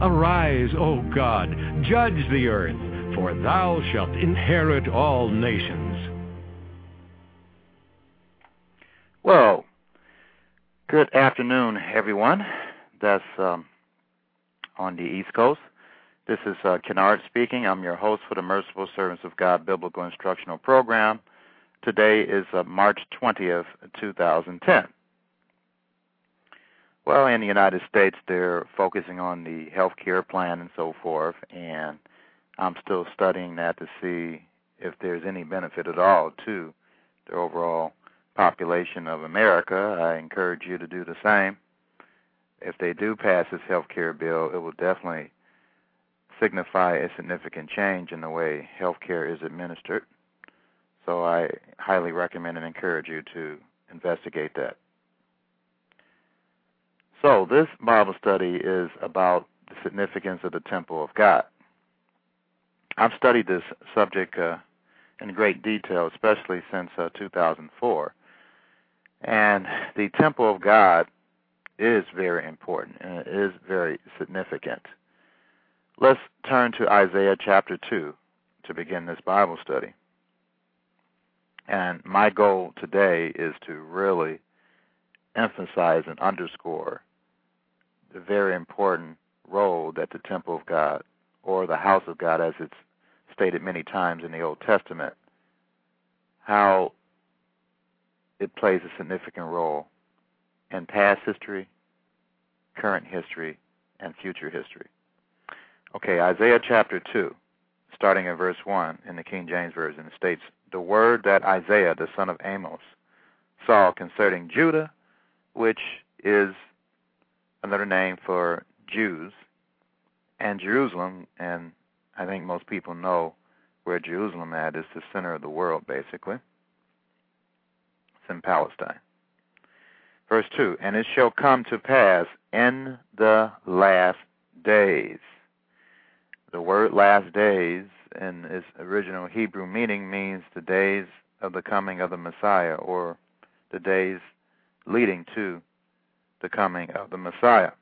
Arise, O God, judge the earth, for thou shalt inherit all nations. Well, good afternoon, everyone. That's um, on the East Coast. This is uh, Kennard speaking. I'm your host for the Merciful Servants of God Biblical Instructional Program. Today is uh, March 20th, 2010. Well, in the United States, they're focusing on the health care plan and so forth, and I'm still studying that to see if there's any benefit at all to the overall population of America. I encourage you to do the same. If they do pass this health care bill, it will definitely signify a significant change in the way health care is administered. So I highly recommend and encourage you to investigate that. So this Bible study is about the significance of the temple of God. I've studied this subject uh, in great detail, especially since uh, 2004. And the temple of God is very important and it is very significant. Let's turn to Isaiah chapter 2 to begin this Bible study. And my goal today is to really emphasize and underscore very important role that the temple of God, or the house of God as it's stated many times in the Old Testament, how it plays a significant role in past history, current history, and future history. Okay, Isaiah chapter 2, starting at verse 1 in the King James Version, states, the word that Isaiah, the son of Amos, saw concerning Judah, which is another name for Jews, and Jerusalem, and I think most people know where Jerusalem at is the center of the world, basically. It's in Palestine. Verse 2 And it shall come to pass in the last days. The word last days in its original Hebrew meaning means the days of the coming of the Messiah or the days leading to the coming of the Messiah.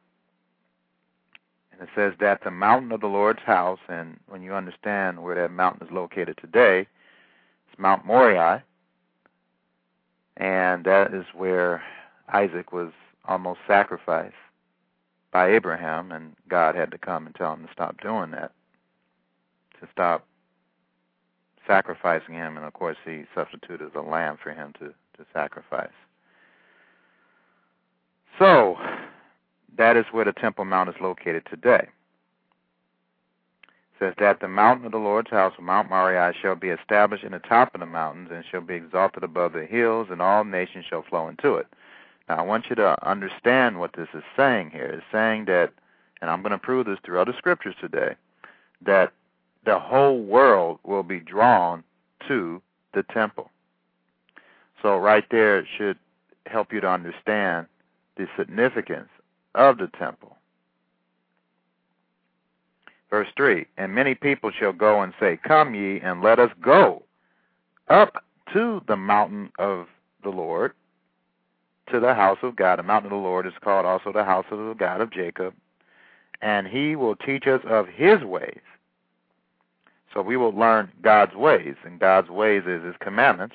And it says that the mountain of the Lord's house, and when you understand where that mountain is located today, it's Mount Moriah, and that is where Isaac was almost sacrificed by Abraham, and God had to come and tell him to stop doing that to stop sacrificing him, and of course he substituted a lamb for him to, to sacrifice. So, that is where the Temple Mount is located today. It says that the mountain of the Lord's house, Mount Moriah, shall be established in the top of the mountains and shall be exalted above the hills, and all nations shall flow into it. Now, I want you to understand what this is saying here. It's saying that, and I'm going to prove this through other scriptures today, that the whole world will be drawn to the temple. So, right there, should help you to understand the significance of the temple. Verse 3 And many people shall go and say, Come ye, and let us go up to the mountain of the Lord, to the house of God. The mountain of the Lord is called also the house of the God of Jacob, and he will teach us of his ways so we will learn God's ways, and God's ways is His commandments,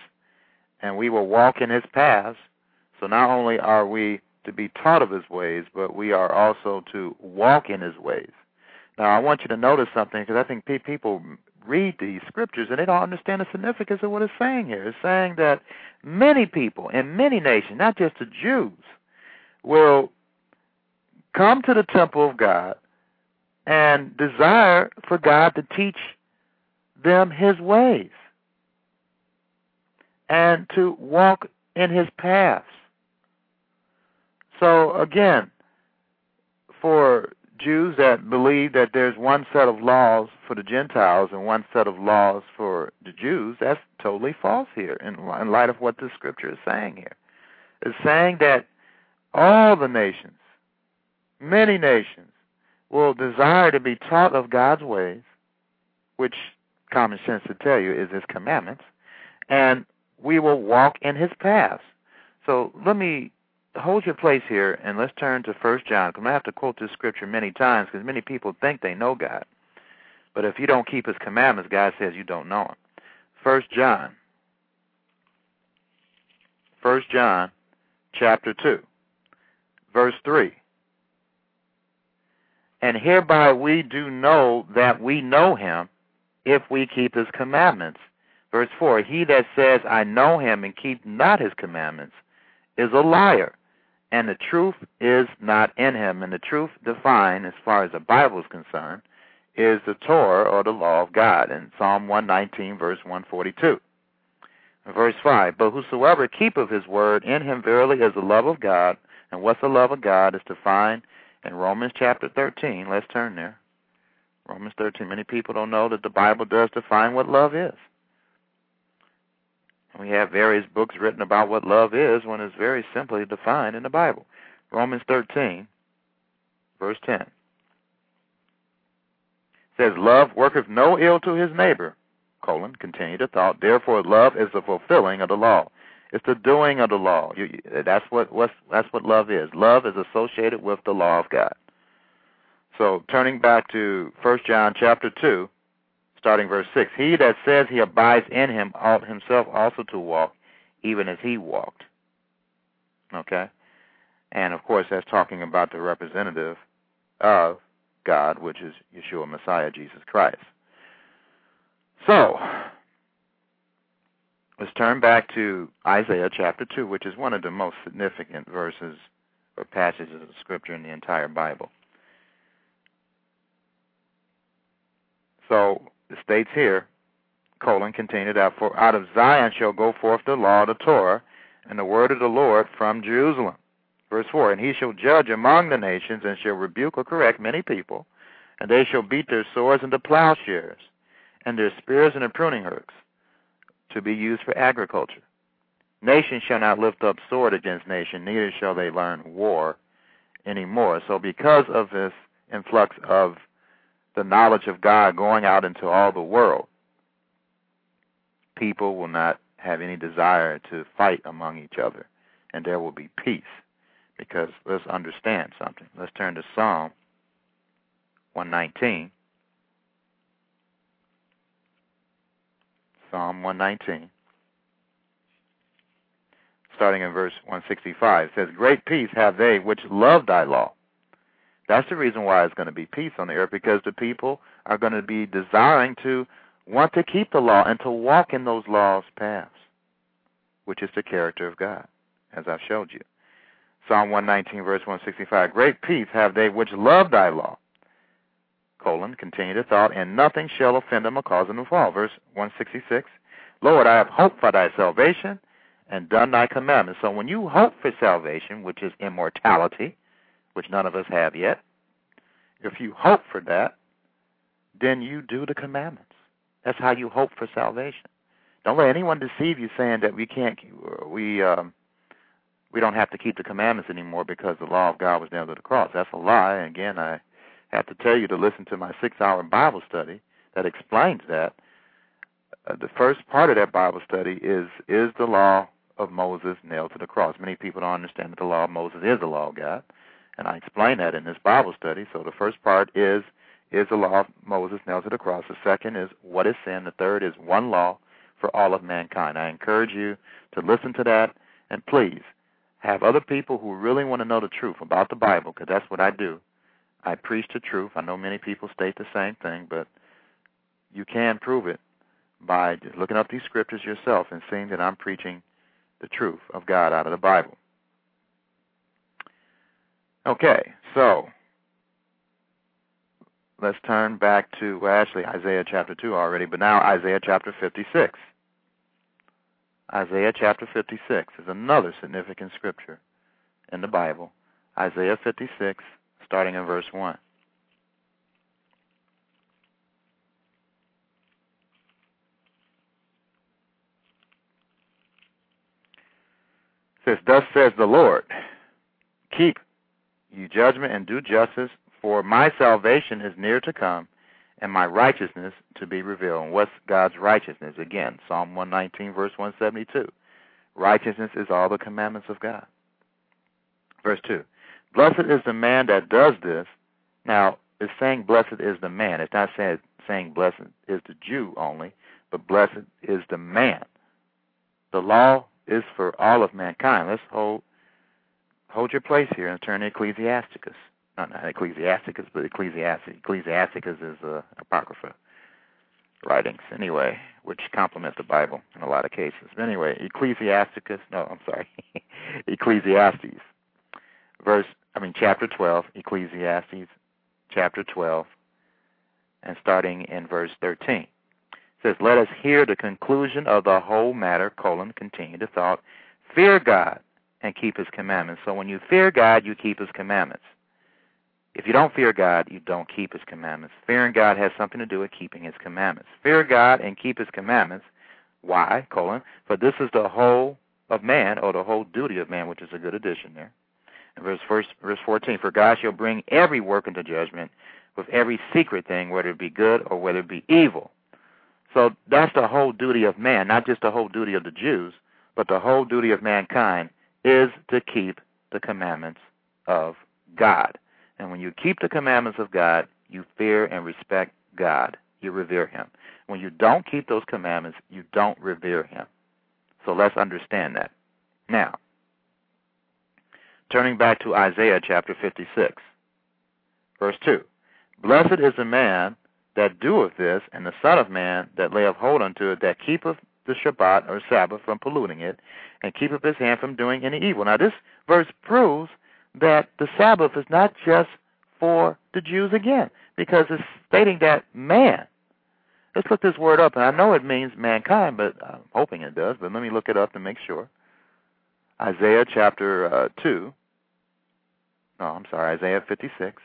and we will walk in His paths. So not only are we to be taught of His ways, but we are also to walk in His ways. Now, I want you to notice something because I think pe- people read these scriptures and they don't understand the significance of what it's saying here. It's saying that many people in many nations, not just the Jews, will come to the temple of God and desire for God to teach them his ways and to walk in his paths. So again, for Jews that believe that there's one set of laws for the Gentiles and one set of laws for the Jews, that's totally false here in, in light of what the scripture is saying here. It's saying that all the nations, many nations, will desire to be taught of God's ways, which common sense to tell you is his commandments, and we will walk in his paths. So let me hold your place here and let's turn to First John. I'm going to have to quote this scripture many times because many people think they know God. But if you don't keep his commandments, God says you don't know him. First John. First John chapter 2 verse 3. And hereby we do know that we know him if we keep his commandments. Verse 4 He that says, I know him and keep not his commandments is a liar, and the truth is not in him. And the truth defined, as far as the Bible is concerned, is the Torah or the law of God in Psalm 119, verse 142. Verse 5 But whosoever keepeth his word, in him verily is the love of God. And what's the love of God is defined in Romans chapter 13. Let's turn there. Romans 13. Many people don't know that the Bible does define what love is. We have various books written about what love is when it's very simply defined in the Bible. Romans 13, verse 10 says, Love worketh no ill to his neighbor, colon, continue the thought. Therefore, love is the fulfilling of the law. It's the doing of the law. You, that's what what's, that's what love is. Love is associated with the law of God. So, turning back to First John chapter two, starting verse six, he that says he abides in him ought himself also to walk, even as he walked. Okay, and of course that's talking about the representative of God, which is Yeshua Messiah, Jesus Christ. So, let's turn back to Isaiah chapter 2, which is one of the most significant verses or passages of Scripture in the entire Bible. So, it states here, colon, continued out, for out of Zion shall go forth the law, the Torah, and the word of the Lord from Jerusalem. Verse 4 And he shall judge among the nations, and shall rebuke or correct many people, and they shall beat their swords into plowshares, and their spears into pruning hooks, to be used for agriculture. Nation shall not lift up sword against nation, neither shall they learn war any more. So, because of this influx of the knowledge of God going out into all the world, people will not have any desire to fight among each other, and there will be peace because let's understand something. Let's turn to Psalm 119. Psalm 119. Starting in verse 165, it says, Great peace have they which love thy law. That's the reason why it's going to be peace on the earth, because the people are going to be desiring to want to keep the law and to walk in those laws' paths, which is the character of God, as I've showed you. Psalm 119, verse 165. Great peace have they which love thy law. Colon, continue the thought, and nothing shall offend them or cause them to fall. Verse 166. Lord, I have hoped for thy salvation and done thy commandments. So when you hope for salvation, which is immortality, which none of us have yet, if you hope for that, then you do the commandments. That's how you hope for salvation. Don't let anyone deceive you saying that we can't we um we don't have to keep the commandments anymore because the law of God was nailed to the cross. That's a lie. And again, I have to tell you to listen to my six-hour Bible study that explains that. Uh, the first part of that Bible study is is the law of Moses nailed to the cross. Many people don't understand that the law of Moses is the law of God, and I explain that in this Bible study. So the first part is is the law of Moses nailed to the cross. The second is what is sin. The third is one law for all of mankind. I encourage you to listen to that, and please have other people who really want to know the truth about the Bible, because that's what I do. I preach the truth. I know many people state the same thing, but you can prove it by just looking up these scriptures yourself and seeing that I'm preaching the truth of God out of the Bible. Okay, so let's turn back to well, actually Isaiah chapter 2 already, but now Isaiah chapter 56. Isaiah chapter 56 is another significant scripture in the Bible. Isaiah 56, starting in verse 1. says, Thus says the Lord, keep you judgment and do justice, for my salvation is near to come, and my righteousness to be revealed. And what's God's righteousness? Again, Psalm 119, verse 172. Righteousness is all the commandments of God. Verse 2. Blessed is the man that does this. Now, it's saying blessed is the man. It's not saying, saying blessed is the Jew only, but blessed is the man. The law is for all of mankind. Let's hold hold your place here and turn to Ecclesiasticus. Not, not Ecclesiasticus, but Ecclesiastes. Ecclesiasticus is uh, Apocrypha writings, anyway, which complement the Bible in a lot of cases. But anyway, Ecclesiasticus, no, I'm sorry, Ecclesiastes, verse, I mean, chapter 12, Ecclesiastes, chapter 12, and starting in verse 13 says, Let us hear the conclusion of the whole matter, colon, continue the thought. Fear God and keep his commandments. So when you fear God, you keep his commandments. If you don't fear God, you don't keep his commandments. Fearing God has something to do with keeping his commandments. Fear God and keep his commandments. Why? Colon. For this is the whole of man, or the whole duty of man, which is a good addition there. And verse, first, verse 14, For God shall bring every work into judgment with every secret thing, whether it be good or whether it be evil. So that's the whole duty of man, not just the whole duty of the Jews, but the whole duty of mankind is to keep the commandments of God. And when you keep the commandments of God, you fear and respect God. You revere Him. When you don't keep those commandments, you don't revere Him. So let's understand that. Now, turning back to Isaiah chapter 56, verse 2 Blessed is the man that doeth this, and the Son of Man that layeth hold unto it, that keepeth the Shabbat or Sabbath from polluting it, and keepeth his hand from doing any evil. Now, this verse proves that the Sabbath is not just for the Jews again, because it's stating that man. Let's look this word up, and I know it means mankind, but I'm hoping it does, but let me look it up to make sure. Isaiah chapter uh, 2. No, I'm sorry, Isaiah 56.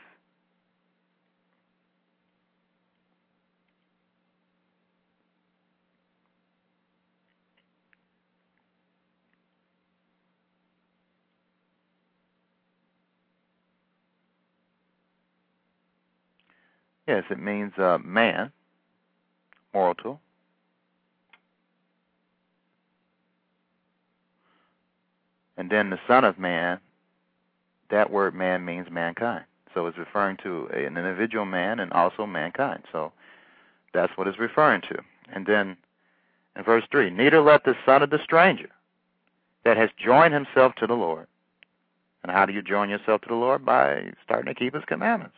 Yes, it means uh, man, mortal. And then the Son of Man, that word man means mankind. So it's referring to an individual man and also mankind. So that's what it's referring to. And then in verse 3 Neither let the son of the stranger that has joined himself to the Lord. And how do you join yourself to the Lord? By starting to keep his commandments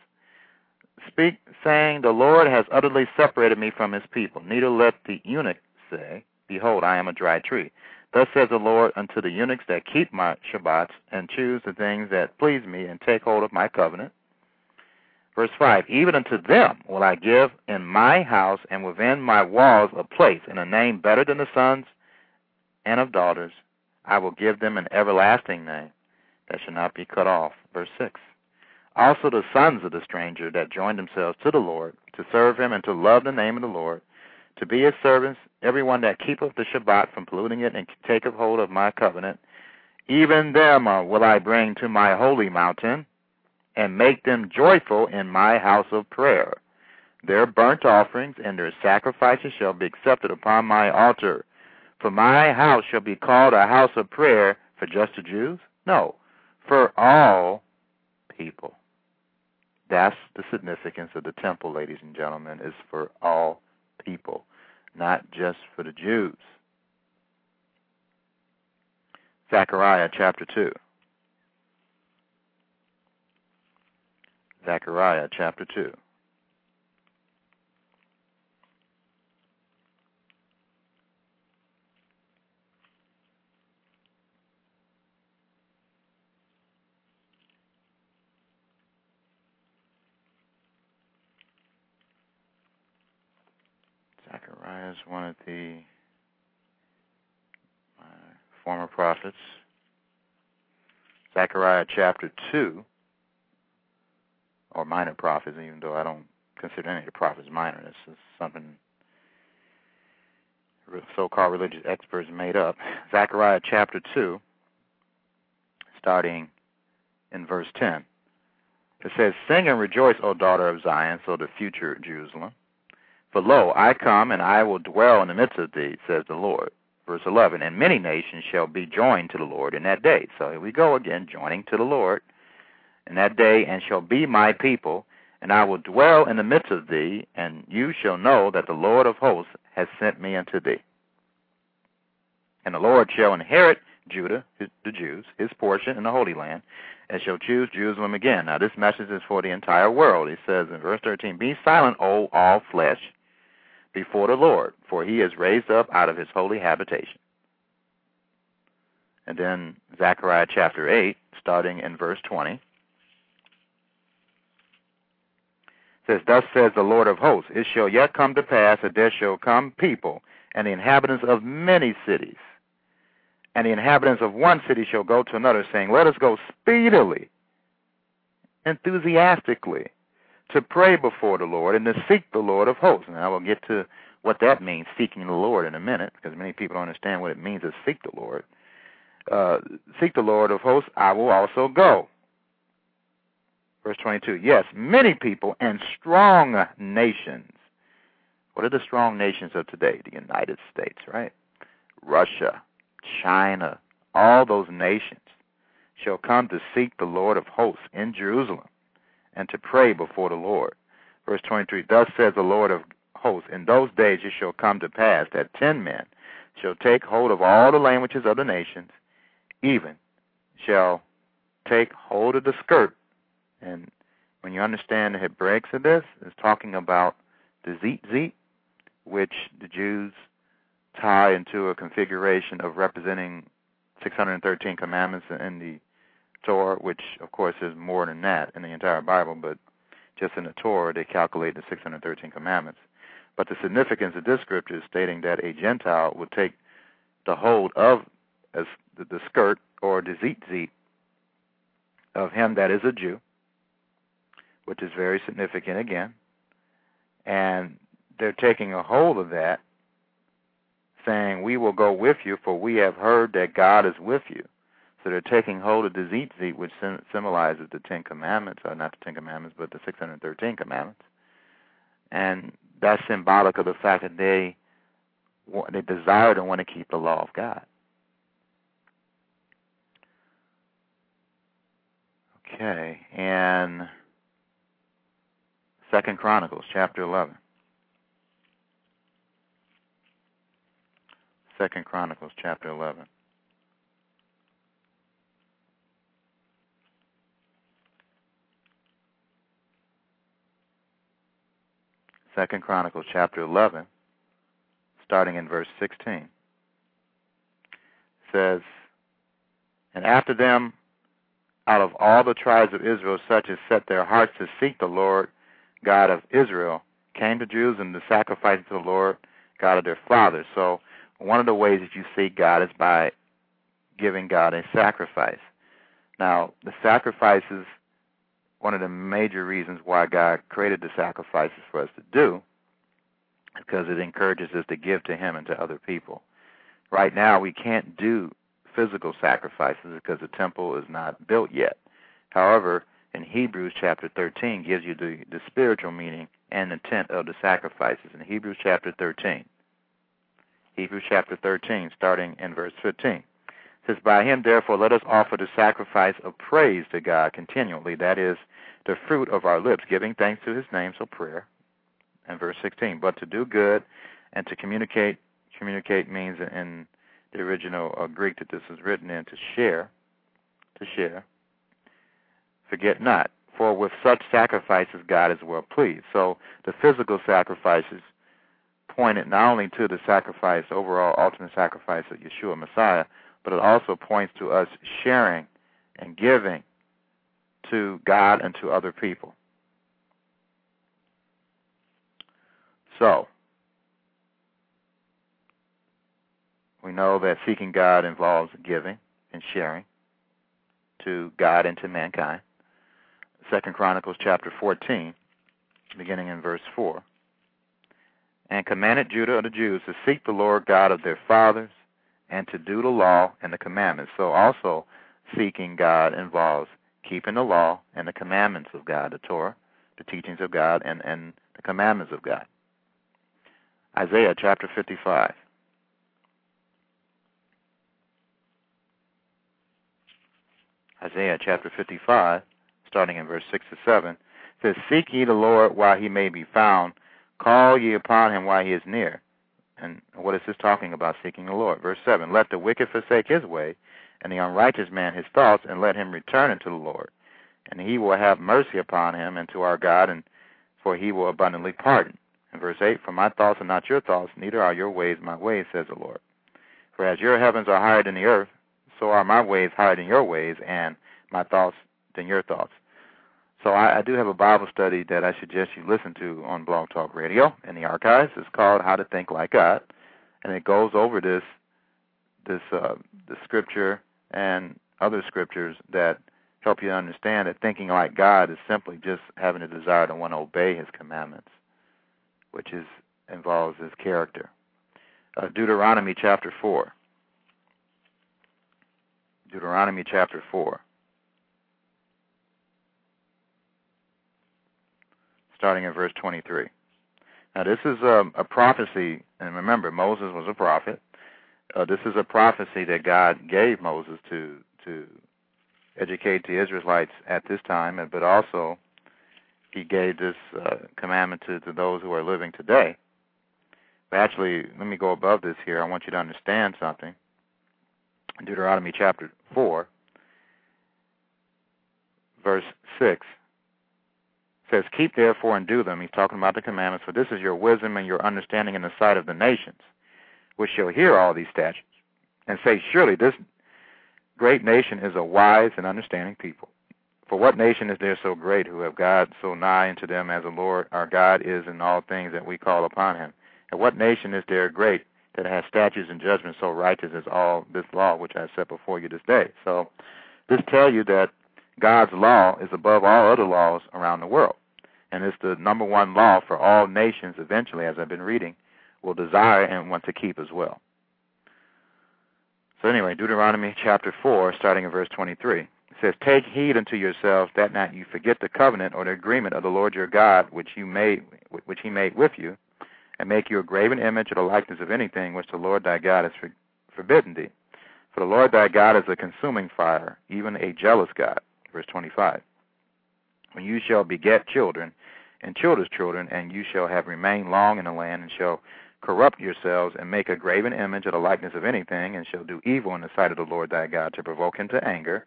speak, saying, The Lord has utterly separated me from his people. Neither let the eunuch say, Behold, I am a dry tree. Thus says the Lord unto the eunuchs that keep my Shabbats, and choose the things that please me, and take hold of my covenant. Verse 5 Even unto them will I give in my house and within my walls a place and a name better than the sons and of daughters. I will give them an everlasting name that shall not be cut off. Verse 6 also the sons of the stranger that joined themselves to the Lord, to serve him and to love the name of the Lord, to be his servants, everyone that keepeth the Shabbat from polluting it and taketh hold of my covenant, even them uh, will I bring to my holy mountain, and make them joyful in my house of prayer. Their burnt offerings and their sacrifices shall be accepted upon my altar. For my house shall be called a house of prayer for just the Jews? No, for all people. That's the significance of the temple, ladies and gentlemen, is for all people, not just for the Jews. Zechariah chapter 2. Zechariah chapter 2. Is one of the uh, former prophets. Zechariah chapter 2, or minor prophets, even though I don't consider any of the prophets minor. This is something so-called religious experts made up. Zechariah chapter 2, starting in verse 10. It says, Sing and rejoice, O daughter of Zion, so the future Jerusalem. For lo, I come, and I will dwell in the midst of thee, says the Lord. Verse 11, And many nations shall be joined to the Lord in that day. So here we go again, joining to the Lord in that day, and shall be my people, and I will dwell in the midst of thee, and you shall know that the Lord of hosts has sent me unto thee. And the Lord shall inherit Judah, the Jews, his portion in the Holy Land, and shall choose Jerusalem again. Now, this message is for the entire world. He says in verse 13, Be silent, O all flesh, before the Lord, for he is raised up out of his holy habitation. And then Zechariah chapter 8, starting in verse 20. says, Thus says the Lord of hosts, It shall yet come to pass that there shall come people, and the inhabitants of many cities, and the inhabitants of one city shall go to another, saying, Let us go speedily, enthusiastically, to pray before the Lord and to seek the Lord of hosts. And I will get to what that means, seeking the Lord, in a minute, because many people don't understand what it means to seek the Lord. Uh, seek the Lord of hosts, I will also go. Verse 22 Yes, many people and strong nations. What are the strong nations of today? The United States, right? Russia, China, all those nations shall come to seek the Lord of hosts in Jerusalem and to pray before the Lord. Verse 23 Thus says the Lord of hosts, In those days it shall come to pass that ten men shall take hold of all the languages of the nations, even shall take hold of the skirt. And when you understand the Hebraics of this, it's talking about the tzitzit, which the Jews tie into a configuration of representing 613 commandments in the Torah, which of course is more than that in the entire Bible, but just in the Torah they calculate the 613 commandments. But the significance of this scripture is stating that a Gentile would take the hold of as the, the skirt or the tzitzit of him that is a Jew, which is very significant again, and they're taking a hold of that, saying, "We will go with you, for we have heard that God is with you." So they're taking hold of the tzitzit, which symbolizes the Ten Commandments, or not the Ten Commandments, but the 613 Commandments. And that's symbolic of the fact that they they desire and want to keep the law of God. Okay, and Second Chronicles chapter eleven. Second Chronicles chapter eleven. Second Chronicles chapter 11, starting in verse 16, says, And after them, out of all the tribes of Israel, such as set their hearts to seek the Lord God of Israel, came to Jerusalem to sacrifice to the Lord God of their fathers. So one of the ways that you seek God is by giving God a sacrifice. Now, the sacrifices one of the major reasons why God created the sacrifices for us to do because it encourages us to give to Him and to other people. Right now, we can't do physical sacrifices because the temple is not built yet. However, in Hebrews chapter 13 gives you the, the spiritual meaning and intent of the sacrifices. In Hebrews chapter 13, Hebrews chapter 13, starting in verse 15 says, By him therefore let us offer the sacrifice of praise to God continually, that is, the fruit of our lips, giving thanks to his name, so prayer. And verse 16, but to do good and to communicate, communicate means in the original uh, Greek that this is written in, to share, to share. Forget not, For with such sacrifices God is well pleased. So the physical sacrifices pointed not only to the sacrifice, overall ultimate sacrifice of Yeshua Messiah, but it also points to us sharing and giving to God and to other people. So, we know that seeking God involves giving and sharing to God and to mankind. Second Chronicles chapter 14, beginning in verse 4. And commanded Judah of the Jews to seek the Lord God of their fathers and to do the law and the commandments. So also seeking God involves keeping the law and the commandments of God, the Torah, the teachings of God, and, and the commandments of God. Isaiah chapter 55. Isaiah chapter 55, starting in verse 6 to 7, says, Seek ye the Lord while he may be found, call ye upon him while he is near. And what is this talking about, seeking the Lord? Verse 7 Let the wicked forsake his way, and the unrighteous man his thoughts, and let him return unto the Lord. And he will have mercy upon him and to our God, and for he will abundantly pardon. And verse 8 For my thoughts are not your thoughts, neither are your ways my ways, says the Lord. For as your heavens are higher than the earth, so are my ways higher than your ways, and my thoughts than your thoughts. So I, I do have a Bible study that I suggest you listen to on Blog Talk Radio in the archives. It's called How to Think Like God, and it goes over this this uh, the scripture and other scriptures that help you understand that thinking like God is simply just having a desire to want to obey His commandments, which is involves His character. Uh, Deuteronomy chapter four. Deuteronomy chapter four. Starting in verse 23. Now, this is a, a prophecy, and remember, Moses was a prophet. Uh, this is a prophecy that God gave Moses to to educate the Israelites at this time, but also He gave this uh, commandment to, to those who are living today. But actually, let me go above this here. I want you to understand something. Deuteronomy chapter 4, verse 6 says, Keep therefore and do them. He's talking about the commandments, for this is your wisdom and your understanding in the sight of the nations, which shall hear all these statutes, and say, Surely this great nation is a wise and understanding people. For what nation is there so great who have God so nigh unto them as the Lord our God is in all things that we call upon him? And what nation is there great that has statutes and judgments so righteous as all this law which I set before you this day? So this tell you that God's law is above all other laws around the world and it's the number one law for all nations eventually, as I've been reading, will desire and want to keep as well. So anyway, Deuteronomy chapter 4, starting in verse 23, it says, Take heed unto yourselves that not you forget the covenant or the agreement of the Lord your God, which you made, which he made with you, and make you a graven image or the likeness of anything which the Lord thy God has for, forbidden thee. For the Lord thy God is a consuming fire, even a jealous God. Verse 25. When you shall beget children, and children's children, and you shall have remained long in the land, and shall corrupt yourselves, and make a graven image of the likeness of anything, and shall do evil in the sight of the Lord thy God to provoke him to anger.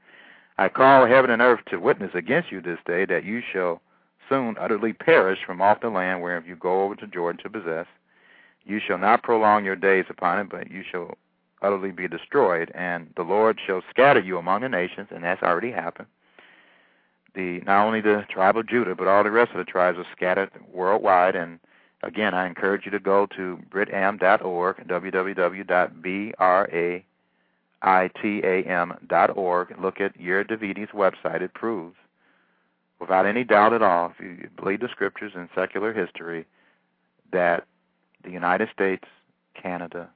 I call heaven and earth to witness against you this day that you shall soon utterly perish from off the land whereof you go over to Jordan to possess. You shall not prolong your days upon it, but you shall utterly be destroyed, and the Lord shall scatter you among the nations, and that's already happened the not only the tribe of Judah, but all the rest of the tribes are scattered worldwide. And again, I encourage you to go to britam.org, www.britam.org. Look at Yair Davidiy's website. It proves, without any doubt at all, if you believe the scriptures and secular history, that the United States, Canada,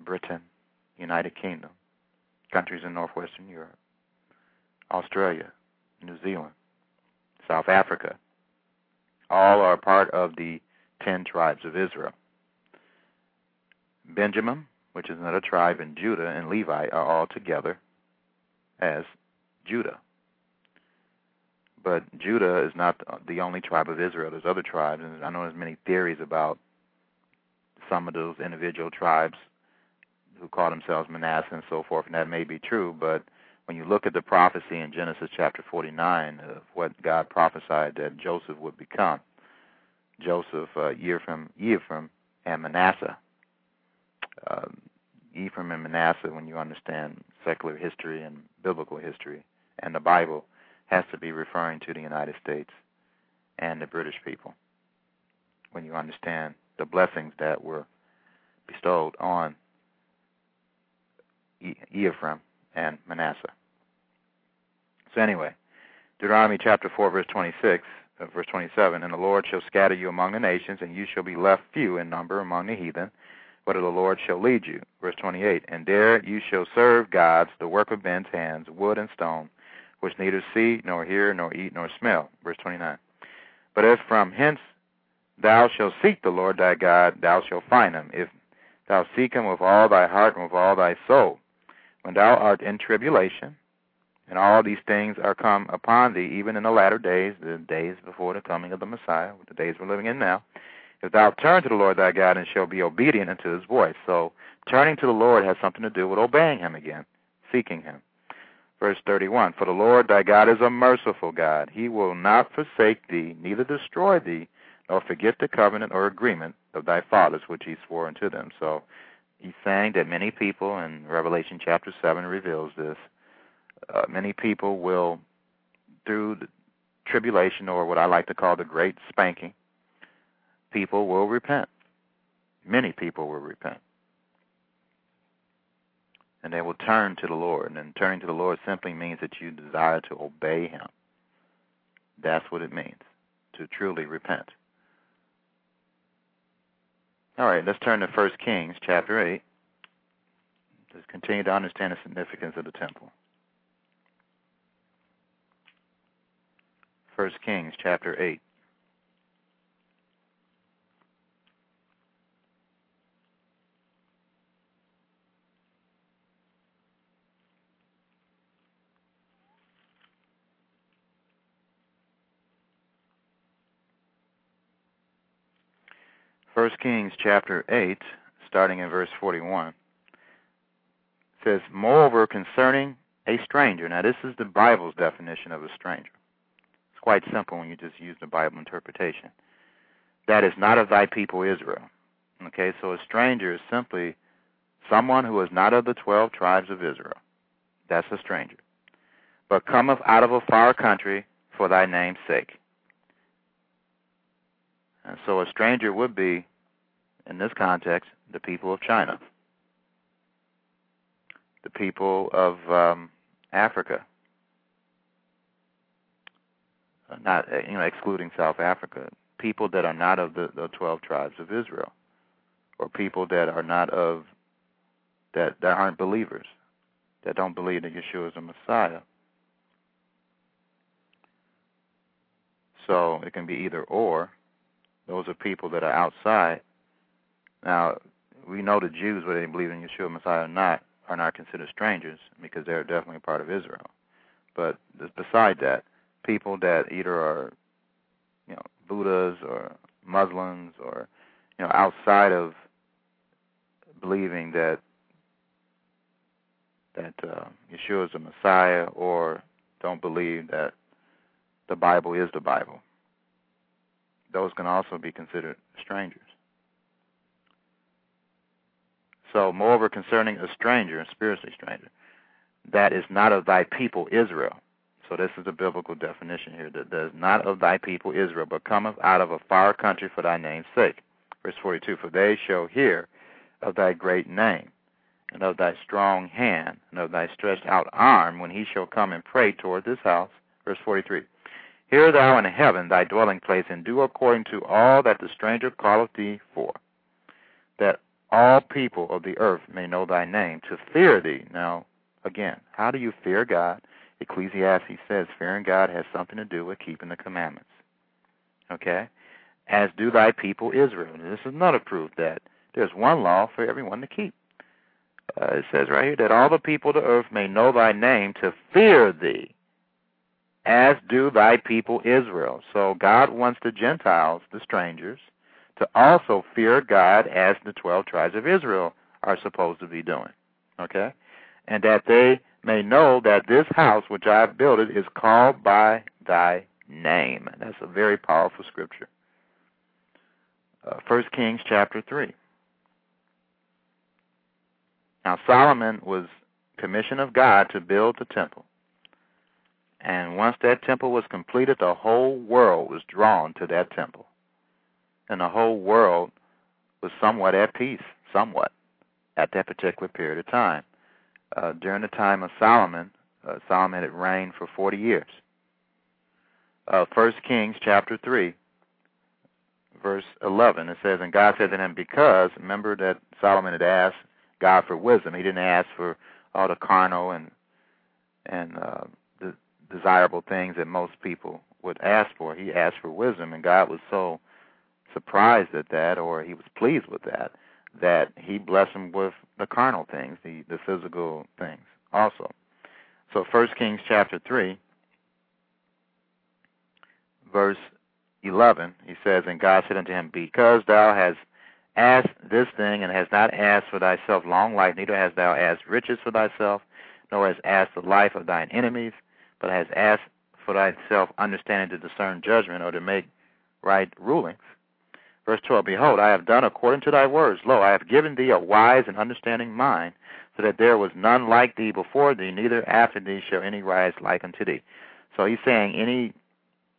Britain, United Kingdom, countries in northwestern Europe, Australia, New Zealand, South Africa. All are part of the ten tribes of Israel. Benjamin, which is another tribe in Judah, and Levi are all together as Judah. But Judah is not the only tribe of Israel. There's other tribes, and I know there's many theories about some of those individual tribes who call themselves Manasseh and so forth, and that may be true, but when you look at the prophecy in Genesis chapter 49 of what God prophesied that Joseph would become, Joseph, uh, Ephraim, Ephraim, and Manasseh. Um, Ephraim and Manasseh, when you understand secular history and biblical history and the Bible, has to be referring to the United States and the British people. When you understand the blessings that were bestowed on Ephraim and Manasseh. So anyway, Deuteronomy chapter 4, verse 26, uh, verse 27, And the Lord shall scatter you among the nations, and you shall be left few in number among the heathen, but the Lord shall lead you. Verse 28, And there you shall serve gods, the work of men's hands, wood and stone, which neither see, nor hear, nor eat, nor smell. Verse 29. But if from hence thou shalt seek the Lord thy God, thou shalt find him, if thou seek him with all thy heart and with all thy soul. When thou art in tribulation, and all these things are come upon thee, even in the latter days, the days before the coming of the Messiah, the days we're living in now, if thou turn to the Lord thy God and shall be obedient unto his voice. So turning to the Lord has something to do with obeying him again, seeking him. Verse 31 For the Lord thy God is a merciful God. He will not forsake thee, neither destroy thee, nor forget the covenant or agreement of thy fathers which he swore unto them. So he's saying that many people, and Revelation chapter 7 reveals this, uh, many people will, through the tribulation or what I like to call the great spanking, people will repent. Many people will repent. And they will turn to the Lord. And turning to the Lord simply means that you desire to obey Him. That's what it means, to truly repent. All right, let's turn to 1 Kings chapter 8. Let's continue to understand the significance of the temple. 1 Kings chapter 8. First Kings chapter 8, starting in verse 41, says, Moreover, concerning a stranger. Now, this is the Bible's definition of a stranger. Quite simple when you just use the Bible interpretation. That is not of thy people Israel. Okay, so a stranger is simply someone who is not of the twelve tribes of Israel. That's a stranger. But cometh out of a far country for thy name's sake. And so a stranger would be in this context, the people of China, the people of um, Africa, uh, not uh, you know excluding South Africa, people that are not of the, the twelve tribes of Israel, or people that are not of that that aren't believers, that don't believe that Yeshua is the Messiah. So it can be either or. Those are people that are outside now, we know the Jews, whether they believe in Yeshua Messiah or not, are not considered strangers because they're definitely part of Israel. But beside that, people that either are, you know, Buddhas or Muslims or, you know, outside of believing that that uh, Yeshua is the Messiah or don't believe that the Bible is the Bible. Those can also be considered strangers. So, moreover, concerning a stranger, a spiritually stranger, that is not of thy people Israel. So this is the biblical definition here. That, is not of thy people Israel, but cometh out of a far country for thy name's sake. Verse 42, For they shall hear of thy great name, and of thy strong hand, and of thy stretched out arm, when he shall come and pray toward this house. Verse 43, Hear thou in heaven thy dwelling place, and do according to all that the stranger calleth thee for, that all people of the earth may know thy name, to fear thee. Now, again, how do you fear God? Ecclesiastes says fearing God has something to do with keeping the commandments. Okay? As do thy people Israel. And this is another proof that there's one law for everyone to keep. Uh, it says right here that all the people of the earth may know thy name to fear thee, as do thy people Israel. So God wants the Gentiles, the strangers, to also fear God as the 12 tribes of Israel are supposed to be doing. Okay? And that they may know that this house which I have built is called by thy name. That's a very powerful scripture. Uh, 1 Kings chapter 3. Now, Solomon was commissioned of God to build the temple. And once that temple was completed, the whole world was drawn to that temple. And the whole world was somewhat at peace, somewhat, at that particular period of time. Uh, during the time of Solomon, uh, Solomon had reigned for 40 years. Uh, 1 Kings chapter 3, verse 11, it says, And God said to him, Because, remember that Solomon had asked God for wisdom. He didn't ask for all the carnal and and uh, the desirable things that most people would ask for. He asked for wisdom, and God was so surprised at that, or he was pleased with that, that he blessed him with the carnal things, the physical things also. So First Kings chapter three, verse eleven, he says, And God said unto him, Because thou hast asked this thing, and hast not asked for thyself long life, neither hast thou asked riches for thyself, nor hast asked the life of thine enemies, but hast asked for thyself understanding to discern judgment, or to make right rulings. Verse 12 Behold, I have done according to thy words. Lo, I have given thee a wise and understanding mind, so that there was none like thee before thee, neither after thee shall any rise like unto thee. So he's saying any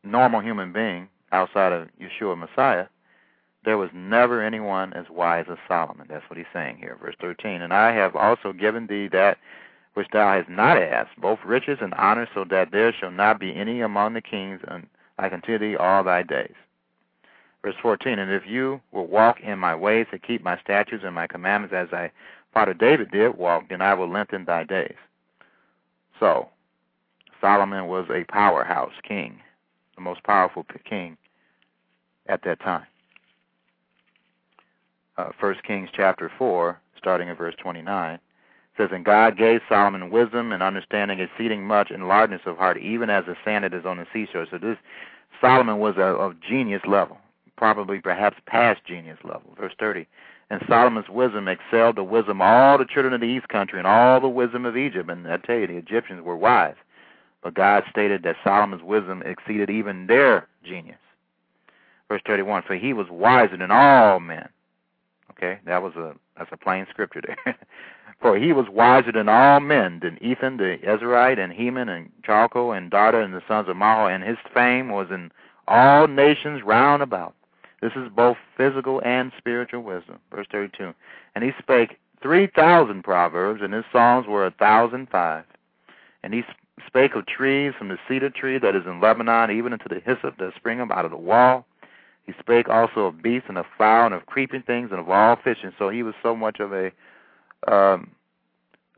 normal human being outside of Yeshua Messiah, there was never anyone as wise as Solomon. That's what he's saying here, verse 13. And I have also given thee that which thou hast not asked, both riches and honor, so that there shall not be any among the kings like unto thee all thy days. Verse 14, And if you will walk in my ways and keep my statutes and my commandments as thy father David did walk, then I will lengthen thy days. So, Solomon was a powerhouse king, the most powerful king at that time. Uh, 1 Kings chapter 4, starting at verse 29, says, And God gave Solomon wisdom and understanding exceeding much and largeness of heart, even as the sand that is on the seashore. So this Solomon was a, of genius level probably perhaps past genius level. Verse 30. And Solomon's wisdom excelled the wisdom of all the children of the east country and all the wisdom of Egypt. And I tell you, the Egyptians were wise. But God stated that Solomon's wisdom exceeded even their genius. Verse 31. For he was wiser than all men. Okay, that was a that's a plain scripture there. For he was wiser than all men, than Ethan the Ezrahite, and Heman, and Chalcol, and Darda, and the sons of Mahol, and his fame was in all nations round about. This is both physical and spiritual wisdom. Verse 32. And he spake 3,000 proverbs, and his songs were a thousand five. And he spake of trees from the cedar tree that is in Lebanon, even unto the hyssop that springeth out of the wall. He spake also of beasts and of fowl and of creeping things and of all fishing. So he was so much of a um,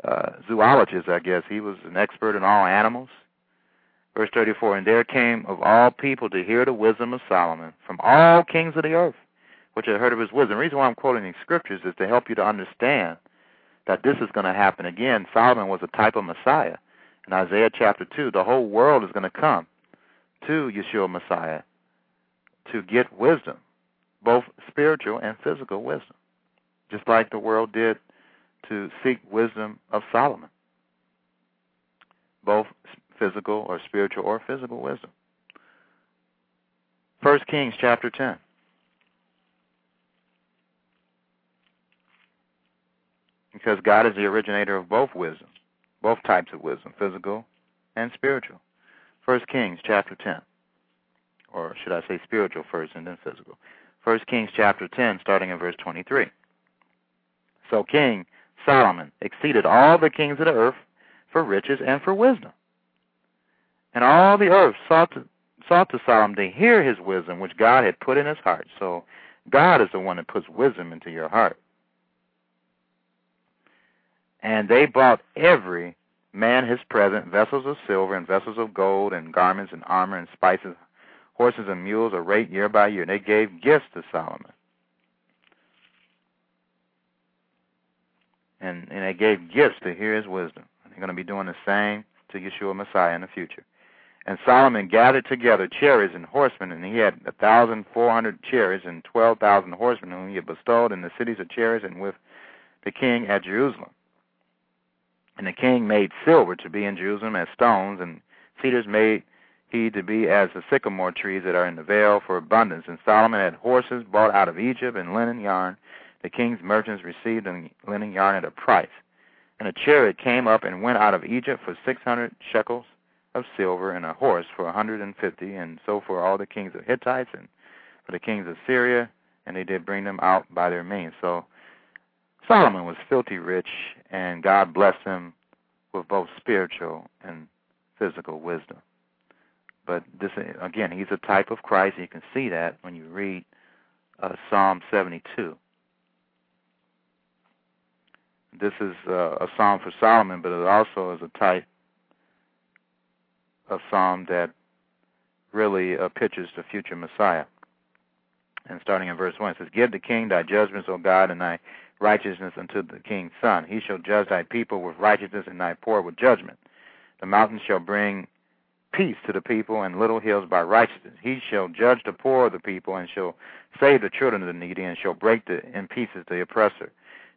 uh, zoologist, I guess. He was an expert in all animals. Verse 34 And there came of all people to hear the wisdom of Solomon from all kings of the earth, which had heard of his wisdom. The reason why I'm quoting these scriptures is to help you to understand that this is going to happen again. Solomon was a type of Messiah. In Isaiah chapter 2, the whole world is going to come to Yeshua Messiah to get wisdom, both spiritual and physical wisdom, just like the world did to seek wisdom of Solomon, physical or spiritual or physical wisdom. First Kings chapter 10. Because God is the originator of both wisdom, both types of wisdom, physical and spiritual. First Kings chapter 10. Or should I say spiritual first and then physical? First Kings chapter 10, starting in verse 23. So King Solomon exceeded all the kings of the earth for riches and for wisdom. And all the earth sought to, sought to Solomon to hear his wisdom, which God had put in his heart. So God is the one that puts wisdom into your heart. And they brought every man his present, vessels of silver and vessels of gold, and garments and armor and spices, horses and mules, a rate year by year. And they gave gifts to Solomon. And, and they gave gifts to hear his wisdom. And they're going to be doing the same to Yeshua Messiah in the future. And Solomon gathered together chariots and horsemen, and he had a thousand four hundred chariots and twelve thousand horsemen, whom he had bestowed in the cities of chariots and with the king at Jerusalem. And the king made silver to be in Jerusalem as stones, and cedars made he to be as the sycamore trees that are in the vale for abundance. And Solomon had horses brought out of Egypt and linen yarn. The king's merchants received the linen yarn at a price. And a chariot came up and went out of Egypt for six hundred shekels of silver, and a horse for a hundred and fifty, and so for all the kings of Hittites and for the kings of Syria, and they did bring them out by their means. So Solomon was filthy rich, and God blessed him with both spiritual and physical wisdom. But this again, he's a type of Christ. You can see that when you read uh, Psalm 72. This is uh, a psalm for Solomon, but it also is a type of psalm that really uh, pictures the future Messiah. And starting in verse 1, it says, Give the king thy judgments, O God, and thy righteousness unto the king's son. He shall judge thy people with righteousness, and thy poor with judgment. The mountains shall bring peace to the people, and little hills by righteousness. He shall judge the poor of the people, and shall save the children of the needy, and shall break the, in pieces the oppressor.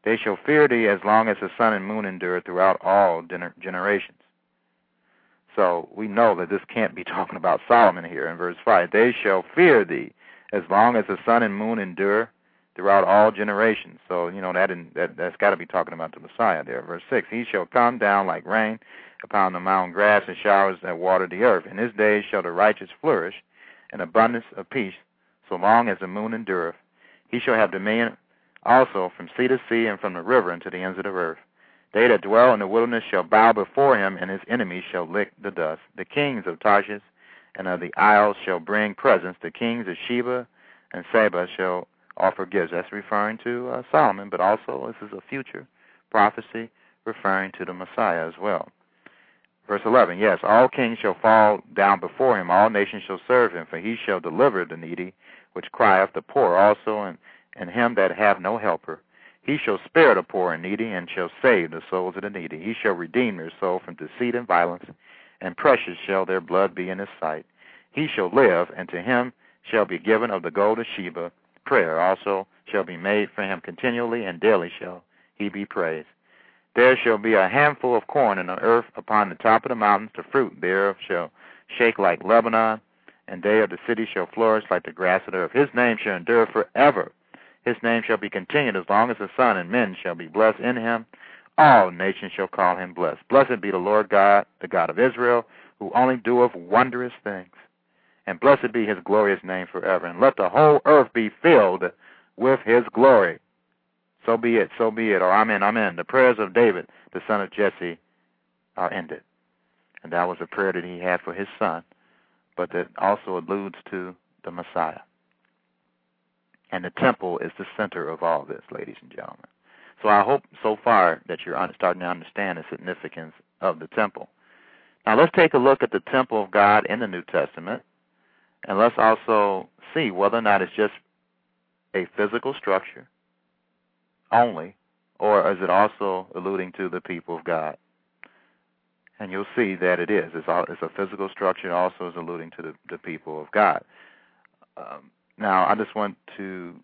They shall fear thee as long as the sun and moon endure throughout all generations. So we know that this can't be talking about Solomon here in verse 5. They shall fear thee as long as the sun and moon endure throughout all generations. So, you know, that, in, that that's got to be talking about the Messiah there. Verse 6 He shall come down like rain upon the mountain grass and showers that water the earth. In his days shall the righteous flourish, and abundance of peace, so long as the moon endureth. He shall have dominion also from sea to sea and from the river unto the ends of the earth. They that dwell in the wilderness shall bow before him, and his enemies shall lick the dust. The kings of Tarshish and of the isles shall bring presents. The kings of Sheba and Seba shall offer gifts. That's referring to uh, Solomon, but also this is a future prophecy referring to the Messiah as well. Verse 11, yes, all kings shall fall down before him, all nations shall serve him, for he shall deliver the needy, which crieth, the poor also, and, and him that have no helper. He shall spare the poor and needy, and shall save the souls of the needy. He shall redeem their soul from deceit and violence, and precious shall their blood be in his sight. He shall live, and to him shall be given of the gold of Sheba. Prayer also shall be made for him continually, and daily shall he be praised. There shall be a handful of corn in the earth upon the top of the mountains. The fruit thereof shall shake like Lebanon, and they of the city shall flourish like the grass of the earth. His name shall endure forever. His name shall be continued as long as the sun, and men shall be blessed in him. All nations shall call him blessed. Blessed be the Lord God, the God of Israel, who only doeth wondrous things. And blessed be his glorious name forever. And let the whole earth be filled with his glory. So be it, so be it, or amen, amen. The prayers of David, the son of Jesse, are ended. And that was a prayer that he had for his son, but that also alludes to the Messiah. And the temple is the center of all this, ladies and gentlemen. So I hope so far that you're starting to understand the significance of the temple. Now let's take a look at the temple of God in the New Testament, and let's also see whether or not it's just a physical structure only, or is it also alluding to the people of God? And you'll see that it is. It's, all, it's a physical structure. It also is alluding to the, the people of God. Um, now, I just want to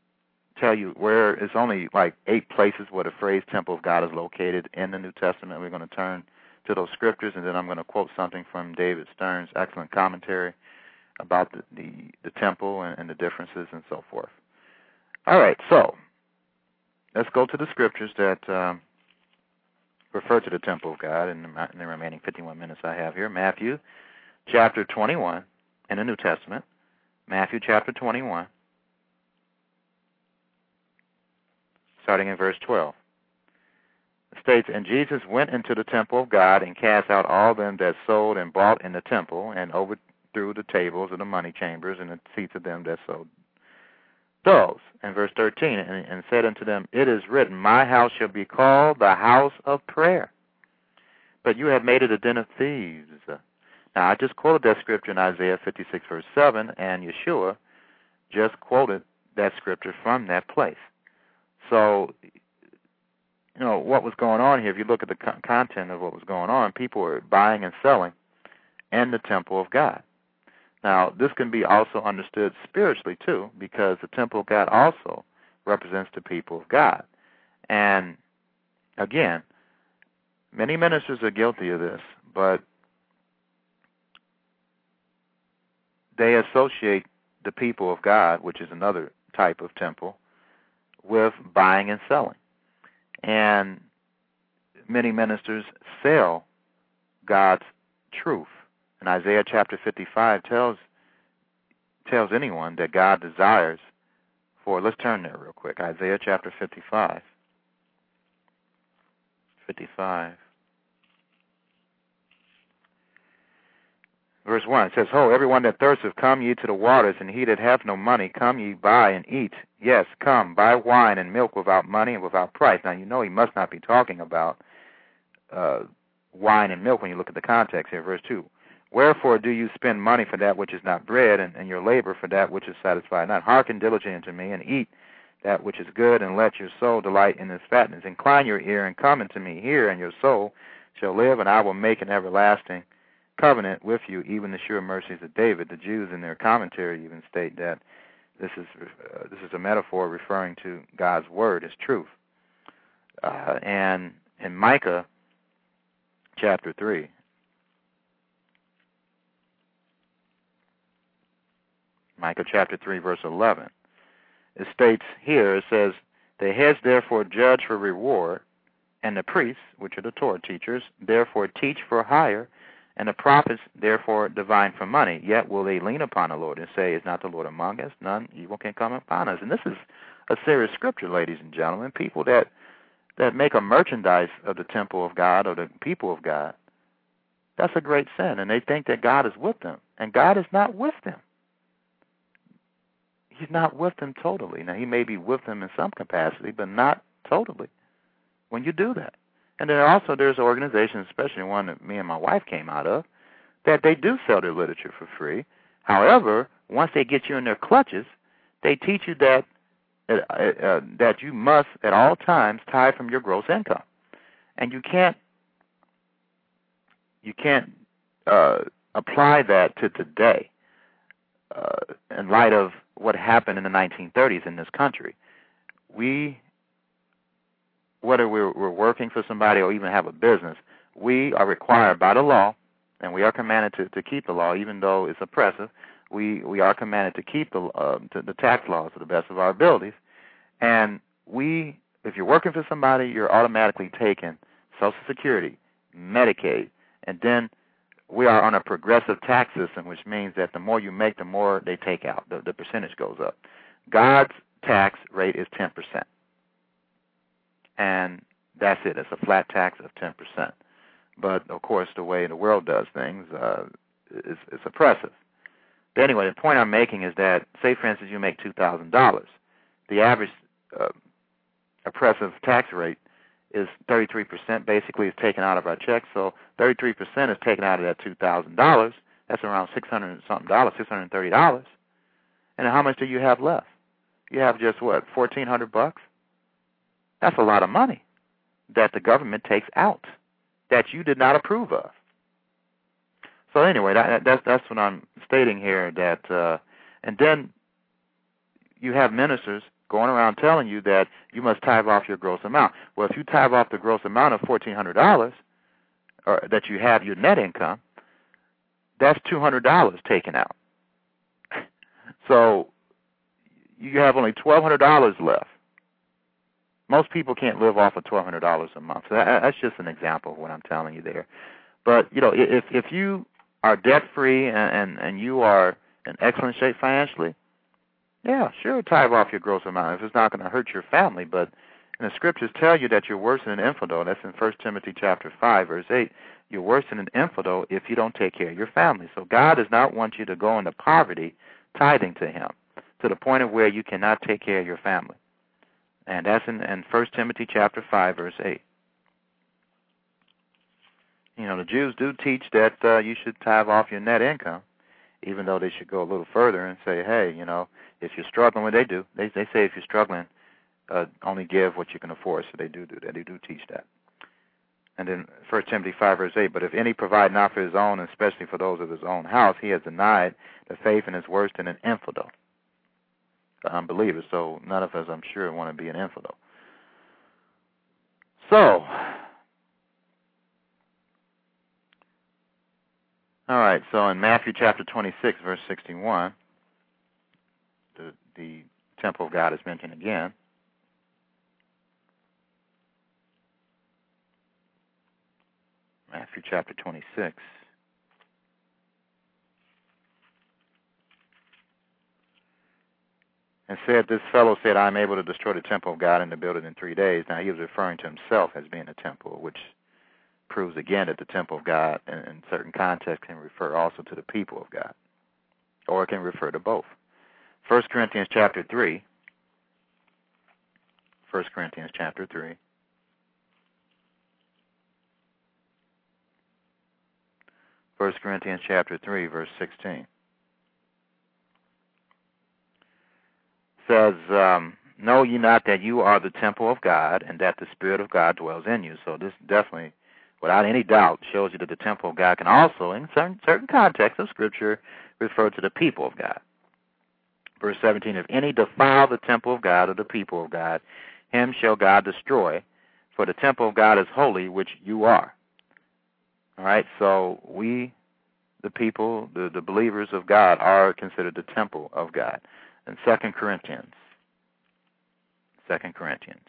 tell you where it's only like eight places where the phrase temple of God is located in the New Testament. We're going to turn to those scriptures, and then I'm going to quote something from David Stern's excellent commentary about the, the, the temple and, and the differences and so forth. All right, so let's go to the scriptures that um, refer to the temple of God in the, in the remaining 51 minutes I have here. Matthew chapter 21 in the New Testament. Matthew chapter 21, starting in verse 12. It states, And Jesus went into the temple of God and cast out all them that sold and bought in the temple, and overthrew the tables of the money chambers and the seats of them that sold those. And verse 13, and, and said unto them, It is written, My house shall be called the house of prayer. But you have made it a den of thieves. Now, I just quoted that scripture in Isaiah 56, verse 7, and Yeshua just quoted that scripture from that place. So, you know, what was going on here, if you look at the content of what was going on, people were buying and selling in the temple of God. Now, this can be also understood spiritually too, because the temple of God also represents the people of God. And again, many ministers are guilty of this, but they associate the people of God, which is another type of temple, with buying and selling. And many ministers sell God's truth. And Isaiah chapter 55 tells tells anyone that God desires for let's turn there real quick. Isaiah chapter 55. 55. Verse 1 it says, Ho, everyone that thirsteth, come ye to the waters, and he that hath no money, come ye buy and eat. Yes, come, buy wine and milk without money and without price. Now, you know he must not be talking about uh, wine and milk when you look at the context here. Verse 2 Wherefore do you spend money for that which is not bread, and, and your labor for that which is satisfied not? Hearken diligently unto me, and eat that which is good, and let your soul delight in its fatness. Incline your ear and come unto me. Hear, and your soul shall live, and I will make an everlasting covenant with you, even the sure mercies of David. The Jews in their commentary even state that this is uh, this is a metaphor referring to God's word as truth. Uh, and in Micah chapter three. Micah chapter 3, verse 11. It states here, it says, The heads therefore judge for reward, and the priests, which are the Torah teachers, therefore teach for hire, and the prophets therefore divine for money. Yet will they lean upon the Lord and say, Is not the Lord among us? None evil can come upon us. And this is a serious scripture, ladies and gentlemen. People that that make a merchandise of the temple of God or the people of God, that's a great sin. And they think that God is with them. And God is not with them. He's not with them totally. Now, He may be with them in some capacity, but not totally when you do that. And then also there's organizations, especially one that me and my wife came out of, that they do sell their literature for free. However, once they get you in their clutches, they teach you that uh, uh, that you must at all times tie from your gross income, and you can't you can't uh, apply that to today uh, in light of what happened in the 1930s in this country. We whether we're, we're working for somebody or even have a business, we are required by the law, and we are commanded to, to keep the law, even though it's oppressive. We we are commanded to keep the uh, to the tax laws to the best of our abilities, and we, if you're working for somebody, you're automatically taking Social Security, Medicaid, and then we are on a progressive tax system, which means that the more you make, the more they take out. The, the percentage goes up. God's tax rate is 10% and that's it. It's a flat tax of 10%. But of course, the way the world does things uh, is, is oppressive. But anyway, the point I'm making is that, say for instance, you make two thousand dollars, the average uh, oppressive tax rate is 33%. Basically, is taken out of our checks. So 33% is taken out of that two thousand dollars. That's around six hundred something dollars, six hundred thirty dollars. And how much do you have left? You have just what, fourteen hundred bucks? That's a lot of money that the government takes out that you did not approve of. So anyway, that, that's that's what I'm stating here. That uh, and then you have ministers going around telling you that you must tithe off your gross amount. Well, if you tithe off the gross amount of fourteen hundred dollars, or that you have your net income, that's two hundred dollars taken out. so you have only twelve hundred dollars left most people can't live off of twelve hundred dollars a month. So that, that's just an example of what I'm telling you there. But you know, if if you are debt free and, and and you are in excellent shape financially, yeah, sure, tithe off your gross amount if it's not going to hurt your family. But and the scriptures tell you that you're worse than an infidel. That's in First Timothy chapter five, verse eight. You're worse than an infidel if you don't take care of your family. So God does not want you to go into poverty, tithing to Him, to the point of where you cannot take care of your family and that's in, in 1 Timothy chapter 5, verse 8. You know, the Jews do teach that uh, you should tithe off your net income, even though they should go a little further and say, hey, you know, if you're struggling, what they do, they they say if you're struggling, uh, only give what you can afford. So they do do that. They do teach that. And then 1 Timothy 5, verse 8, but if any provide not for his own, especially for those of his own house, he has denied the faith and is worse than an infidel um, unbelievers. So none of us, I'm sure, want to be an infidel. So, all right. So in Matthew chapter 26, verse 61, the the temple of God is mentioned again. Matthew chapter 26. And said, This fellow said, I am able to destroy the temple of God and to build it in three days. Now he was referring to himself as being a temple, which proves again that the temple of God in, in certain contexts can refer also to the people of God. Or it can refer to both. First Corinthians chapter three. First Corinthians chapter three. First Corinthians chapter three, verse sixteen. Says, um, Know ye not that you are the temple of God, and that the Spirit of God dwells in you? So this definitely, without any doubt, shows you that the temple of God can also, in certain certain contexts of Scripture, refer to the people of God. Verse 17, If any defile the temple of God or the people of God, him shall God destroy, for the temple of God is holy, which you are. All right, so we, the people, the, the believers of God, are considered the temple of God. In Second Corinthians, Second Corinthians,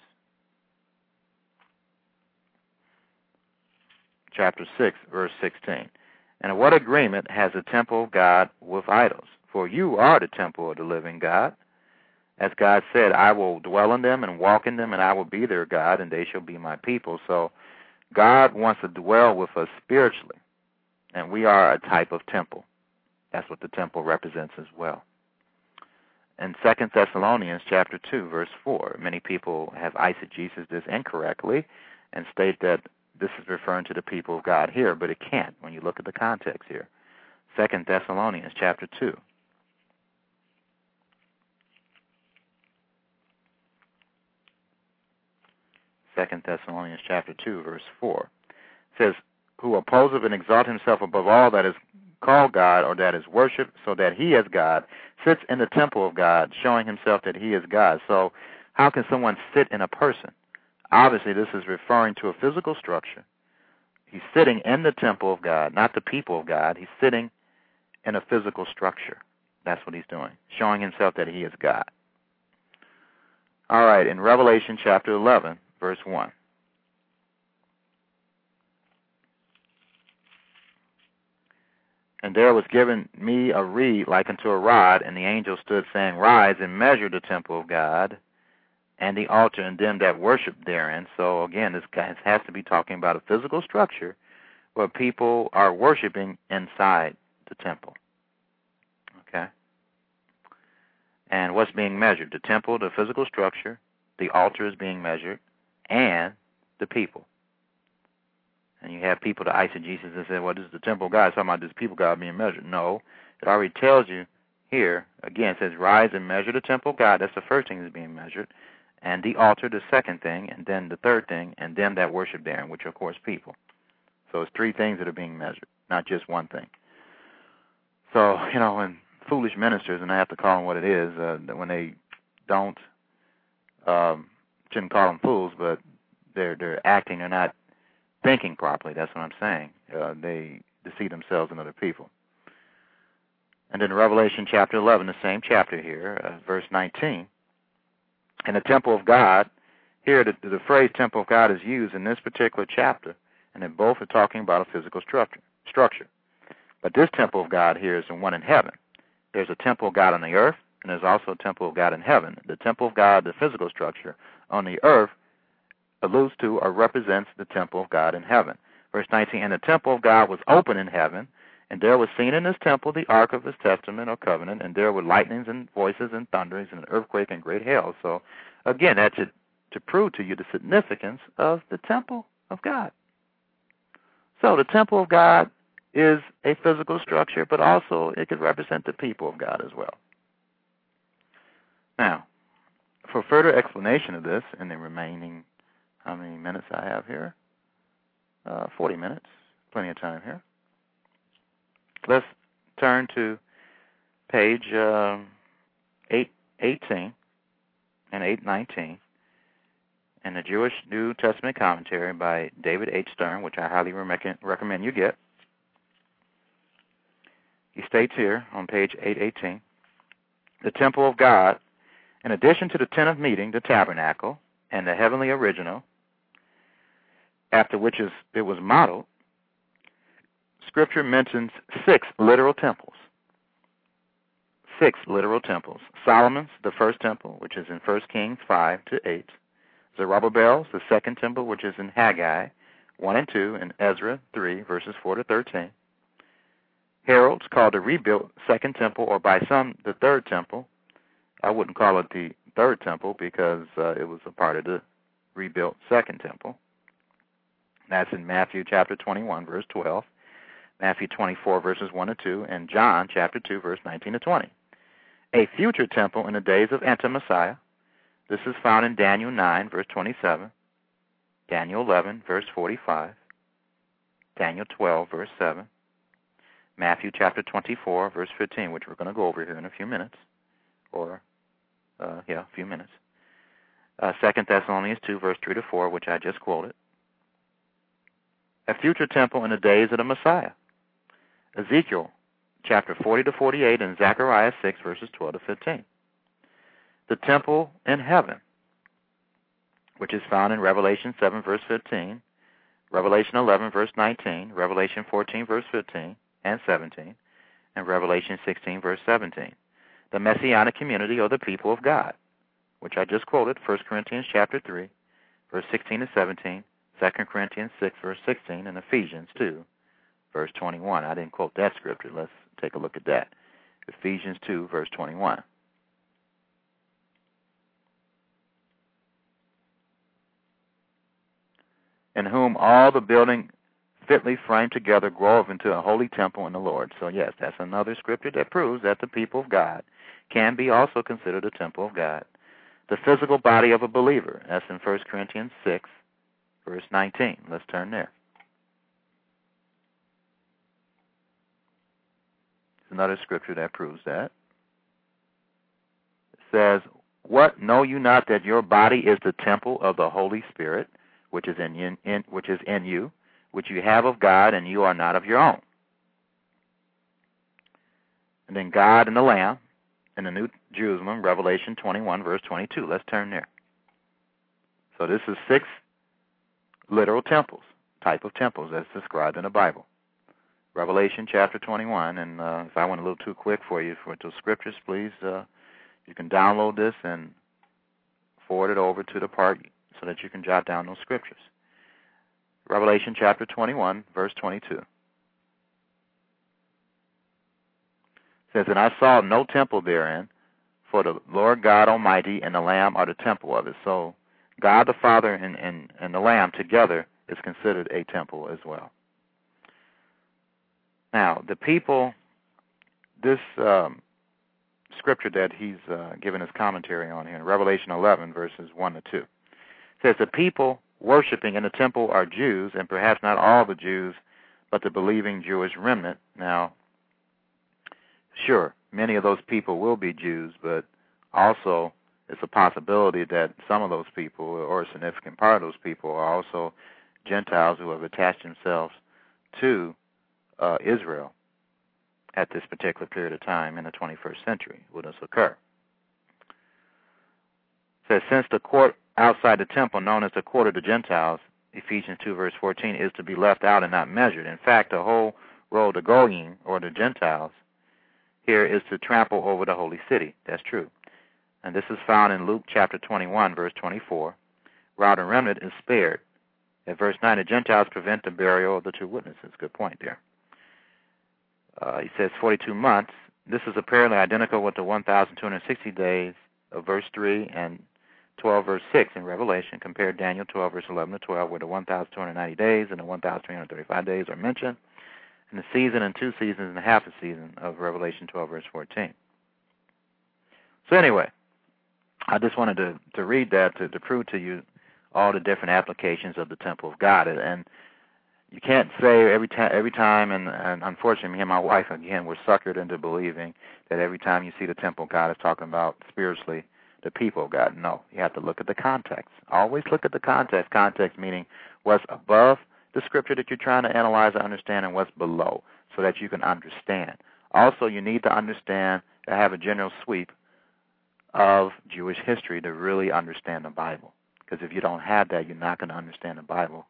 chapter six, verse sixteen. And what agreement has the temple of God with idols? For you are the temple of the living God. As God said, I will dwell in them and walk in them, and I will be their God, and they shall be my people. So God wants to dwell with us spiritually, and we are a type of temple. That's what the temple represents as well. In Second Thessalonians chapter two, verse four, many people have eisegesis this incorrectly and state that this is referring to the people of God here, but it can't when you look at the context here. Second Thessalonians chapter two. Second Thessalonians chapter two, verse four. It says, Who opposeth and exalt himself above all that is called God or that is worshipped, so that he as God sits in the temple of God, showing himself that he is God. So how can someone sit in a person? Obviously this is referring to a physical structure. He's sitting in the temple of God, not the people of God. He's sitting in a physical structure. That's what he's doing, showing himself that he is God. All right, in Revelation chapter 11, verse 1. And there was given me a reed like unto a rod, and the angel stood saying, Rise and measure the temple of God, and the altar, and them that worship therein. So again, this has to be talking about a physical structure where people are worshiping inside the temple. Okay? And what's being measured? The temple, the physical structure, the altar is being measured, and the people. And you have people, the eisegesis, that say, well, this is the temple God. It's talking about this people God being measured. No. It already tells you here, again, it says, rise and measure the temple God. That's the first thing that's being measured. And the altar, the second thing. And then the third thing, and them that worship therein, which are, of course, people. So it's three things that are being measured, not just one thing. So, you know, when foolish ministers, and I have to call them what it is, uh, when they don't, um, shouldn't call them fools, but they're they're acting, they're not thinking properly. That's what I'm saying. Uh, they deceive themselves and other people. And in Revelation chapter 11, the same chapter here, uh, verse 19, in the temple of God, here the, the phrase temple of God is used in this particular chapter, and they both are talking about a physical structure. structure. But this temple of God here is the one in heaven. There's a temple of God on the earth, and there's also a temple of God in heaven. The temple of God, the physical structure on the earth, alludes to or represents the temple of God in heaven. Verse 19, and the temple of God was open in heaven, and there was seen in this temple the ark of his testament or covenant, and there were lightnings and voices and thunderings and an earthquake and great hail. So, again, that's to, to prove to you the significance of the temple of God. So, the temple of God is a physical structure, but also it could represent the people of God as well. Now, for further explanation of this in the remaining how many minutes I have here? Uh, 40 minutes. Plenty of time here. Let's turn to page uh, 818 and 819 in the Jewish New Testament commentary by David H. Stern, which I highly recommend you get. he states here on page 818 the temple of God, in addition to the tent of meeting, the tabernacle, and the heavenly original, after which it was modeled, Scripture mentions six literal temples. Six literal temples. Solomon's, the first temple, which is in 1 Kings 5 to 8. Zerubbabel's, the second temple, which is in Haggai 1 and 2, and Ezra 3, verses 4 to 13. Herod's called the rebuilt second temple, or by some the third temple. I wouldn't call it the third temple because uh, it was a part of the rebuilt second temple. That's in Matthew chapter 21, verse 12, Matthew 24, verses 1 to 2, and John chapter 2, verse 19 to 20. A future temple in the days of Anti-Messiah. This is found in Daniel 9, verse 27, Daniel 11, verse 45, Daniel 12, verse 7, Matthew chapter 24, verse 15, which we're going to go over here in a few minutes, or, uh, yeah, a few minutes. Uh, 2 Thessalonians 2, verse 3 to 4, which I just quoted. A future temple in the days of the Messiah. Ezekiel chapter 40 to 48 and Zechariah 6, verses 12 to 15. The temple in heaven, which is found in Revelation 7, verse 15, Revelation 11, verse 19, Revelation 14, verse 15, and 17, and Revelation 16, verse 17. The Messianic community or the people of God, which I just quoted, 1 Corinthians chapter 3, verse 16 to 17, 2 Corinthians 6, verse 16, and Ephesians 2, verse 21. I didn't quote that scripture. Let's take a look at that. Ephesians 2, verse 21. In whom all the building fitly framed together groweth into a holy temple in the Lord. So, yes, that's another scripture that proves that the people of God can be also considered a temple of God. The physical body of a believer. That's in 1 Corinthians 6, verse 19. Let's turn there. It's another scripture that proves that. It says, What know you not that your body is the temple of the Holy Spirit, which is in, in which is in you, which you have of God, and you are not of your own. And then God and the Lamb in the New Jerusalem, Revelation 21, verse 22. Let's turn there. So this is six literal temples, type of temples as described in the Bible. Revelation chapter 21, and uh, if I went a little too quick for you for those scriptures, please, uh, you can download this and forward it over to the part so that you can jot down those scriptures. Revelation chapter 21, verse 22. says, And I saw no temple therein, for the Lord God Almighty and the Lamb are the temple of it. So God the Father and, and, and the Lamb together is considered a temple as well. Now, the people, this um, scripture that he's uh, given his commentary on here in Revelation 11, verses 1 to 2, says, The people worshiping in the temple are Jews, and perhaps not all the Jews, but the believing Jewish remnant. Now, sure, many of those people will be Jews, but also it's a possibility that some of those people, or a significant part of those people, are also Gentiles who have attached themselves to uh, Israel at this particular period of time in the 21st century. Will this occur? It says, since the court outside the temple, known as the court of the Gentiles, Ephesians 2, verse 14, is to be left out and not measured. In fact, the whole road to Goyim, or the Gentiles, here is to trample over the holy city. That's true. And this is found in Luke chapter 21, verse 24. Rod and remnant is spared. At verse 9, the Gentiles prevent the burial of the two witnesses. Good point there. Uh, he says 42 months. This is apparently identical with the 1,260 days of verse 3 and 12 verse 6 in Revelation. Compare Daniel 12 verse 11 to 12 where the 1,290 days and the 1,335 days are mentioned. And the season and two seasons and a half a season of Revelation 12 verse 14. So anyway, I just wanted to, to read that to, to prove to you all the different applications of the temple of God. And you can't say every time, every time, and, and unfortunately, me and my wife again were suckered into believing that every time you see the temple, God is talking about spiritually the people of God. No, you have to look at the context. Always look at the context. Context meaning what's above the scripture that you're trying to analyze and understand, and what's below, so that you can understand. Also, you need to understand to have a general sweep of Jewish history to really understand the Bible. Because if you don't have that, you're not going to understand the Bible.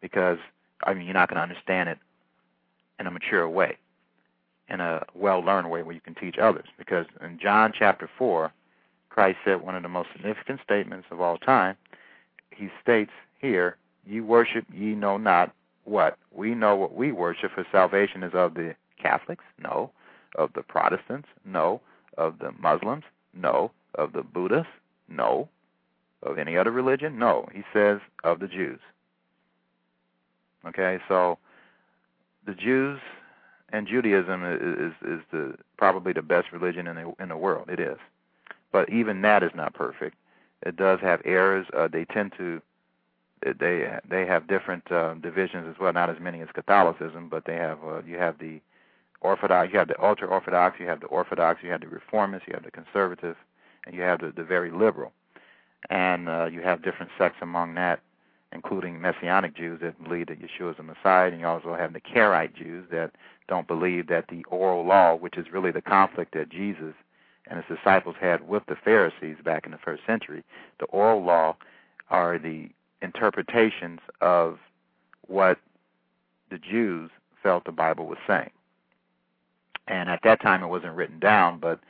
Because I mean, you're not going to understand it in a mature way, in a well-learned way where you can teach others. Because in John chapter four, Christ said one of the most significant statements of all time. He states here, "Ye worship ye know not what we know what we worship for salvation is of the Catholics, no, of the Protestants, no, of the Muslims, no, of the Buddhists, no, of any other religion, no. He says of the Jews. Okay, so the Jews and Judaism is is the probably the best religion in the in the world. It is, but even that is not perfect. It does have errors. Uh, they tend to they they have different uh, divisions as well. Not as many as Catholicism, but they have uh, you have the Orthodox, you have the ultra Orthodox, you have the Orthodox, you have the Reformists, you have the Conservative, and you have the, the very liberal. And uh, you have different sects among that including Messianic Jews that believe that Yeshua is the Messiah, and you also have the Karaite Jews that don't believe that the oral law, which is really the conflict that Jesus and his disciples had with the Pharisees back in the first century, the oral law are the interpretations of what the Jews felt the Bible was saying. And at that time it wasn't written down, but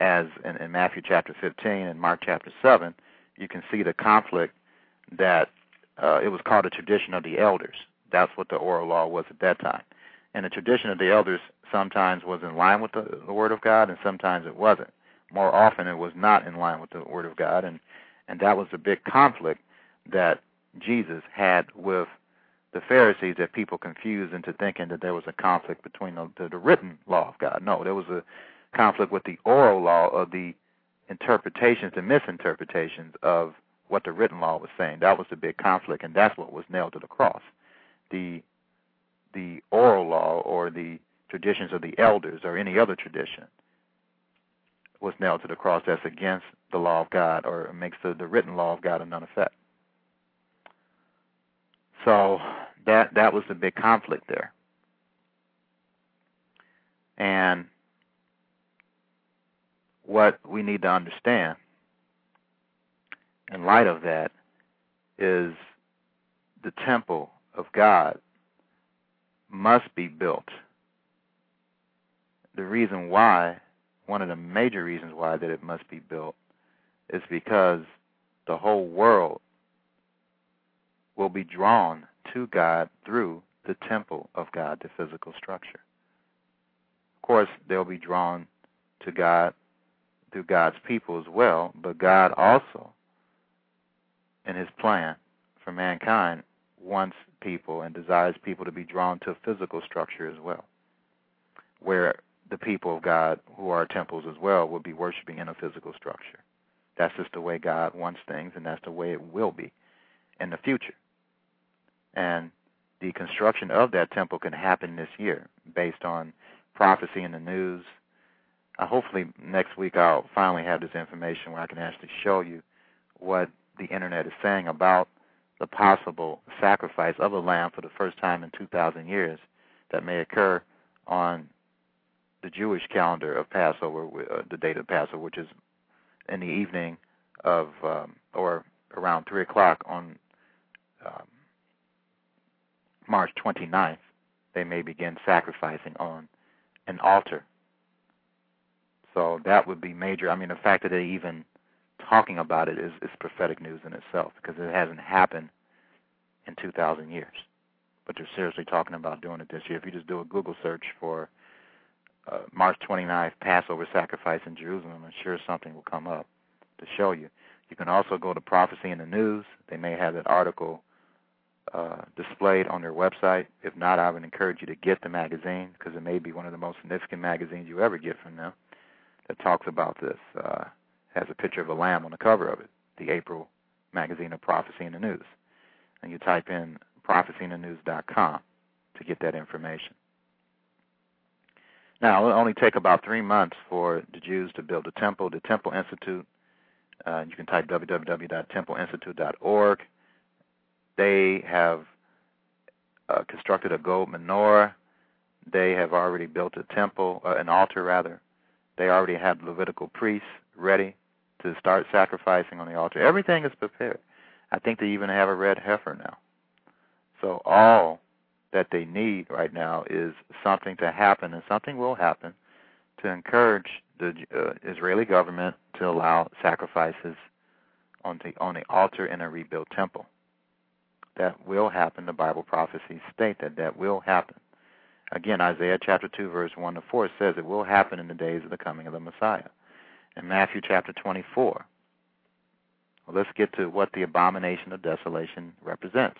as in, in Matthew chapter 15 and Mark chapter 7, you can see the conflict that uh, it was called a tradition of the elders. That's what the oral law was at that time. And the tradition of the elders sometimes was in line with the, the Word of God, and sometimes it wasn't. More often, it was not in line with the Word of God, and and that was the big conflict that Jesus had with the Pharisees that people confused into thinking that there was a conflict between the, the, the written law of God. No, there was a conflict with the oral law of the interpretations and misinterpretations of what the written law was saying. That was the big conflict, and that's what was nailed to the cross. The the oral law or the traditions of the elders or any other tradition was nailed to the cross. That's against the law of God or makes the, the written law of God a none effect. So that that was the big conflict there. And what we need to understand in light of that is the temple of God must be built. The reason why, one of the major reasons why that it must be built, is because the whole world will be drawn to God through the temple of God, the physical structure. Of course, they'll be drawn to God through God's people as well, but God also in his plan for mankind wants people and desires people to be drawn to a physical structure as well, where the people of God, who are temples as well, will be worshiping in a physical structure. That's just the way God wants things, and that's the way it will be in the future. And the construction of that temple can happen this year based on prophecy in the news. Uh, hopefully, next week I'll finally have this information where I can actually show you what the internet is saying about the possible sacrifice of a lamb for the first time in 2,000 years that may occur on the Jewish calendar of Passover, uh, the date of Passover, which is in the evening of um, or around three o'clock on um, March 29th. They may begin sacrificing on an altar. So that would be major. I mean, the fact that they're even talking about it is, is prophetic news in itself because it hasn't happened in 2,000 years. But they're seriously talking about doing it this year. If you just do a Google search for uh, March 29th Passover sacrifice in Jerusalem, I'm sure something will come up to show you. You can also go to Prophecy in the News. They may have that article uh, displayed on their website. If not, I would encourage you to get the magazine because it may be one of the most significant magazines you ever get from them that talks about this. Uh, has a picture of a lamb on the cover of it, the April magazine of Prophecy in the News. And you type in prophecyinthenews.com to get that information. Now, it'll only take about three months for the Jews to build a temple. The Temple Institute, uh, you can type www.templeinstitute.org. They have uh, constructed a gold menorah they have already built a temple, uh, an altar rather. They already have Levitical priests ready to start sacrificing on the altar. Everything is prepared. I think they even have a red heifer now. So all that they need right now is something to happen, and something will happen to encourage the uh, Israeli government to allow sacrifices on the on the altar in a rebuilt temple. That will happen. The Bible prophecies state that that will happen. Again, Isaiah chapter 2, verse 1 to 4 says it will happen in the days of the coming of the Messiah. In Matthew chapter 24, well, let's get to what the abomination of desolation represents.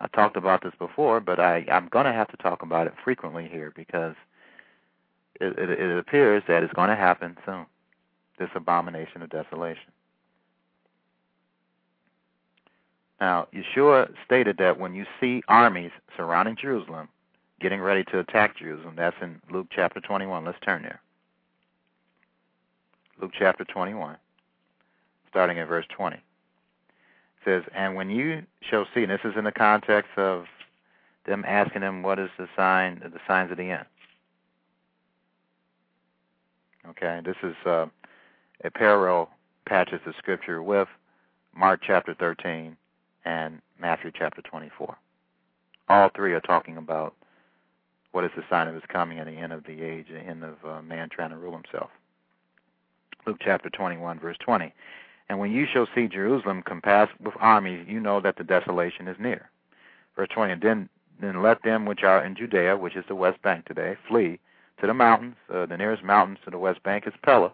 I talked about this before, but I, I'm going to have to talk about it frequently here because it, it, it appears that it's going to happen soon. This abomination of desolation. Now, Yeshua stated that when you see armies surrounding Jerusalem, getting ready to attack Jerusalem, that's in Luke chapter 21. Let's turn there. Luke chapter 21, starting at verse 20 It says, And when you shall see, and this is in the context of them asking him what is the sign the signs of the end. Okay, this is uh, a parallel passage of scripture with Mark chapter 13 and Matthew chapter 24. All three are talking about what is the sign of his coming and the end of the age, the end of uh, man trying to rule himself. Luke chapter 21, verse 20. And when you shall see Jerusalem compassed with armies, you know that the desolation is near. Verse 20, and then, then let them which are in Judea, which is the west bank today, flee to the mountains. Uh, the nearest mountains to the west bank is Pella.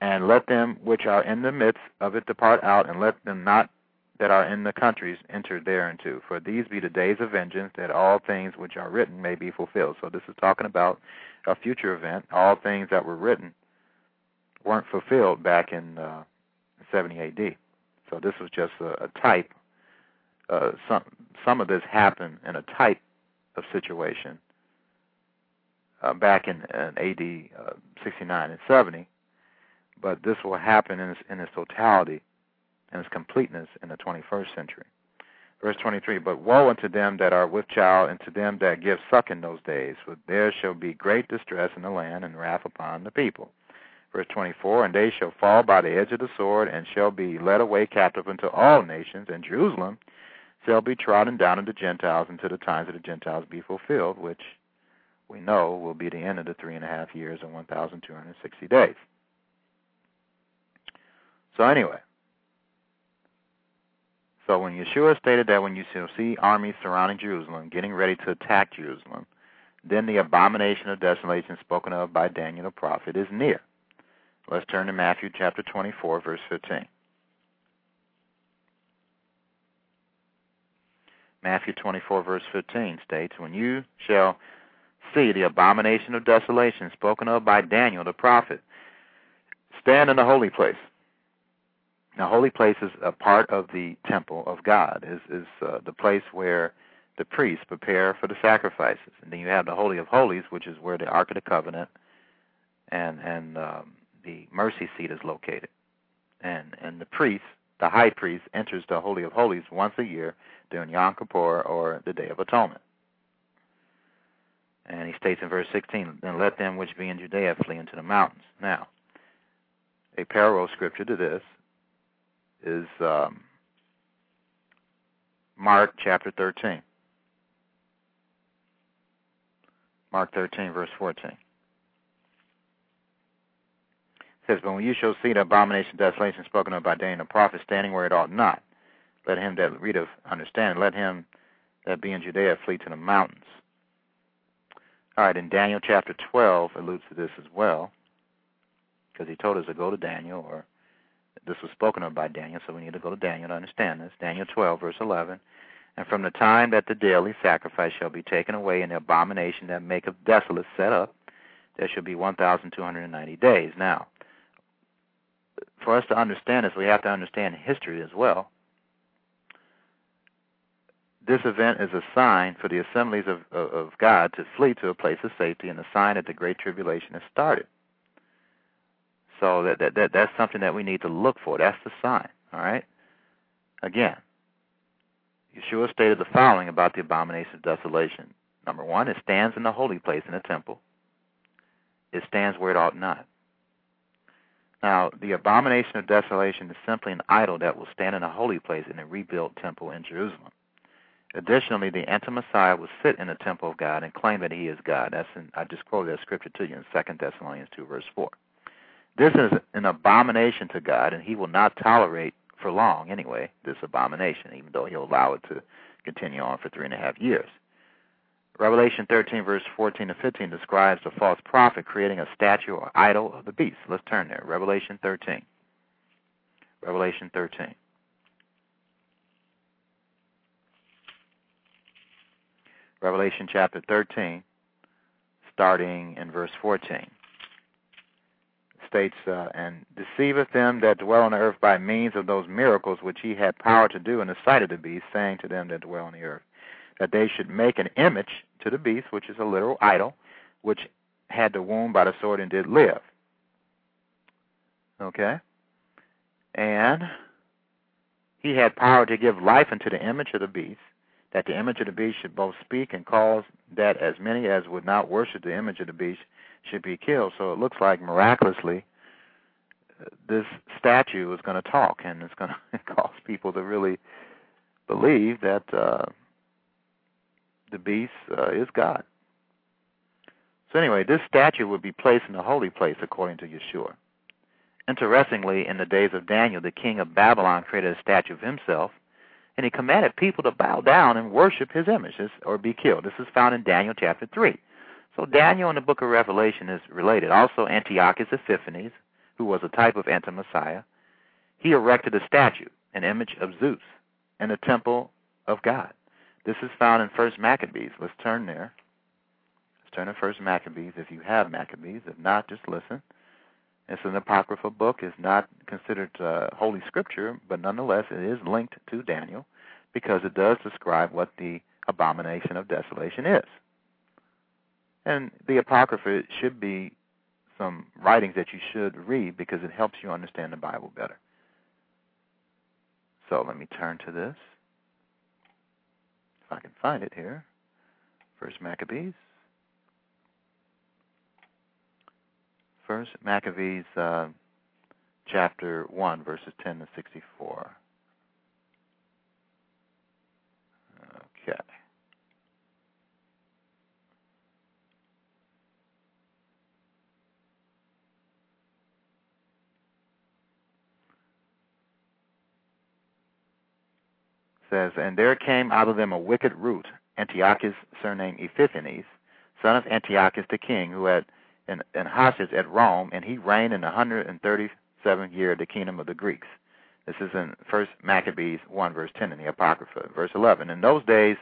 And let them which are in the midst of it depart out, and let them not that are in the countries enter thereinto. For these be the days of vengeance, that all things which are written may be fulfilled. So this is talking about a future event. All things that were written weren't fulfilled back in uh, 70 AD. So this was just a, a type. Uh, some some of this happened in a type of situation uh, back in, in AD uh, 69 and 70, but this will happen in its, in its totality and its completeness in the 21st century. Verse 23 But woe unto them that are with child, and to them that give suck in those days, for there shall be great distress in the land, and wrath upon the people. Verse 24, and they shall fall by the edge of the sword, and shall be led away captive unto all nations, and Jerusalem shall be trodden down of the Gentiles until the times of the Gentiles be fulfilled, which we know will be the end of the three and a half years and 1,260 days. So, anyway, so when Yeshua stated that when you shall see armies surrounding Jerusalem, getting ready to attack Jerusalem, then the abomination of desolation spoken of by Daniel the prophet is near. Let's turn to Matthew chapter 24, verse 15. Matthew 24, verse 15 states, When you shall see the abomination of desolation spoken of by Daniel the prophet, stand in the holy place. Now, holy place is a part of the temple of God, is, is uh, the place where the priests prepare for the sacrifices. And then you have the Holy of Holies, which is where the Ark of the Covenant and, and um, the mercy seat is located. And and the priest, the high priest, enters the Holy of Holies once a year during Yom Kippur or the Day of Atonement. And he states in verse 16, Then let them which be in Judea flee into the mountains. Now, a parallel scripture to this is um, Mark chapter 13. Mark 13, verse 14 says, But when you shall see the abomination of desolation spoken of by Daniel the prophet standing where it ought not, let him that readeth understand, let him that be in Judea flee to the mountains. All right, in Daniel chapter 12 alludes to this as well, because he told us to go to Daniel, or this was spoken of by Daniel, so we need to go to Daniel to understand this. Daniel 12, verse 11. And from the time that the daily sacrifice shall be taken away, and the abomination that maketh desolate set up, there shall be 1,290 days. Now, for us to understand this, we have to understand history as well. This event is a sign for the assemblies of, of, of God to flee to a place of safety and a sign that the Great Tribulation has started. So that, that, that that's something that we need to look for. That's the sign. All right. Again, Yeshua stated the following about the abomination of desolation. Number one, it stands in the holy place in the temple. It stands where it ought not. Now, the abomination of desolation is simply an idol that will stand in a holy place in a rebuilt temple in Jerusalem. Additionally, the anti-Messiah will sit in the temple of God and claim that he is God. That's in, I just quoted that scripture to you in 2 Thessalonians 2, verse 4. This is an abomination to God, and he will not tolerate for long, anyway, this abomination, even though he'll allow it to continue on for three and a half years. Revelation 13, verse 14 to 15 describes the false prophet creating a statue or idol of the beast. Let's turn there. Revelation 13. Revelation 13. Revelation chapter 13, starting in verse 14 states, uh, and deceiveth them that dwell on the earth by means of those miracles which he had power to do in the sight of the beast, saying to them that dwell on the earth, that they should make an image to the beast, which is a literal idol, which had the wound by the sword and did live. Okay? And he had power to give life unto the image of the beast, that the image of the beast should both speak and cause that as many as would not worship the image of the beast should be killed. So it looks like miraculously this statue is going to talk and it's going to cause people to really believe that uh, the beast uh, is God. So anyway, this statue would be placed in the holy place according to Yeshua. Interestingly, in the days of Daniel, the king of Babylon created a statue of himself, and he commanded people to bow down and worship his images or be killed. This is found in Daniel chapter 3. So Daniel in the book of Revelation is related. Also, Antiochus Epiphanes, who was a type of anti-Messiah, he erected a statue, an image of Zeus, in the temple of God. This is found in First Maccabees. Let's turn there. Let's turn to First Maccabees if you have Maccabees. If not, just listen. It's an apocryphal book. It's not considered uh, holy scripture, but nonetheless, it is linked to Daniel because it does describe what the abomination of desolation is. And the Apocrypha should be some writings that you should read because it helps you understand the Bible better. So let me turn to this. If I can find it here. First Maccabees. First Maccabees uh, chapter 1, verses 10 to 64. Okay. Says, And there came out of them a wicked root, Antiochus, surnamed Epiphanes, son of Antiochus the king, who had an, an hostage at Rome, and he reigned in the 137th year of the kingdom of the Greeks. This is in First Maccabees 1, verse 10 in the Apocrypha. Verse 11. In those days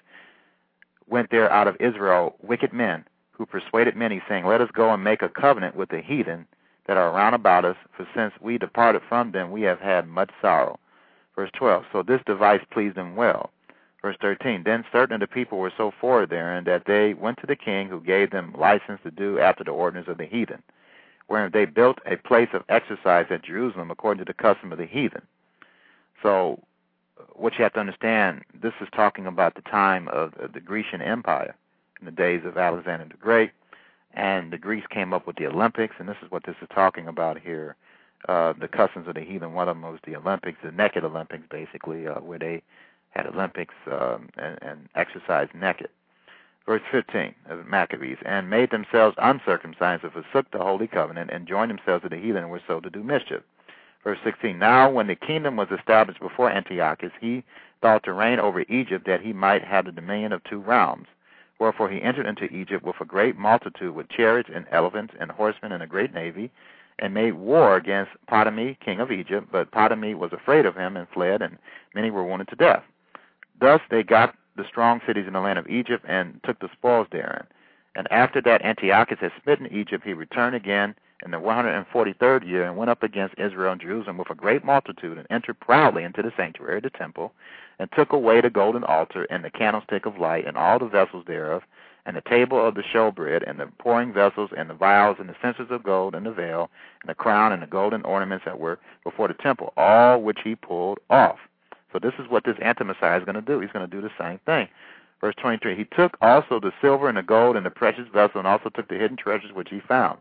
went there out of Israel wicked men, who persuaded many, saying, Let us go and make a covenant with the heathen that are round about us, for since we departed from them, we have had much sorrow. Verse 12. So this device pleased them well. Verse 13. Then certain of the people were so forward therein that they went to the king, who gave them license to do after the ordinance of the heathen, wherein they built a place of exercise at Jerusalem according to the custom of the heathen. So, what you have to understand, this is talking about the time of the Grecian Empire, in the days of Alexander the Great, and the Greeks came up with the Olympics, and this is what this is talking about here uh, the customs of the heathen. One of them was the Olympics, the naked Olympics, basically, uh, where they had Olympics um, and, and exercised naked. Verse 15 of Maccabees, and made themselves uncircumcised and forsook the holy covenant, and joined themselves to the heathen and were so to do mischief. Verse 16, Now when the kingdom was established before Antiochus, he thought to reign over Egypt that he might have the dominion of two realms. Wherefore he entered into Egypt with a great multitude, with chariots and elephants and horsemen and a great navy, and made war against Ptolemy, king of Egypt, but Ptolemy was afraid of him and fled, and many were wounded to death. Thus they got the strong cities in the land of Egypt and took the spoils therein. And after that Antiochus had smitten Egypt, he returned again in the 143rd year and went up against Israel and Jerusalem with a great multitude and entered proudly into the sanctuary of the temple and took away the golden altar and the candlestick of light and all the vessels thereof and the table of the showbread, and the pouring vessels, and the vials, and the censers of gold, and the veil, and the crown, and the golden ornaments that were before the temple, all which he pulled off. So this is what this anti-Messiah is going to do. He's going to do the same thing. Verse 23 He took also the silver and the gold and the precious vessel, and also took the hidden treasures which he found.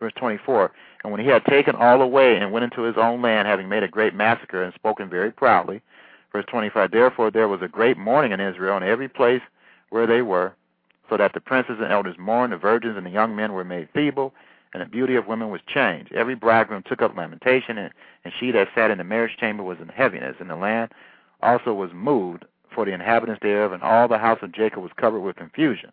Verse 24 And when he had taken all away and went into his own land, having made a great massacre and spoken very proudly. Verse 25 Therefore there was a great mourning in Israel in every place where they were, so that the princes and elders mourned, the virgins and the young men were made feeble, and the beauty of women was changed. Every bridegroom took up lamentation, and, and she that sat in the marriage chamber was in heaviness, and the land also was moved for the inhabitants thereof, and all the house of Jacob was covered with confusion.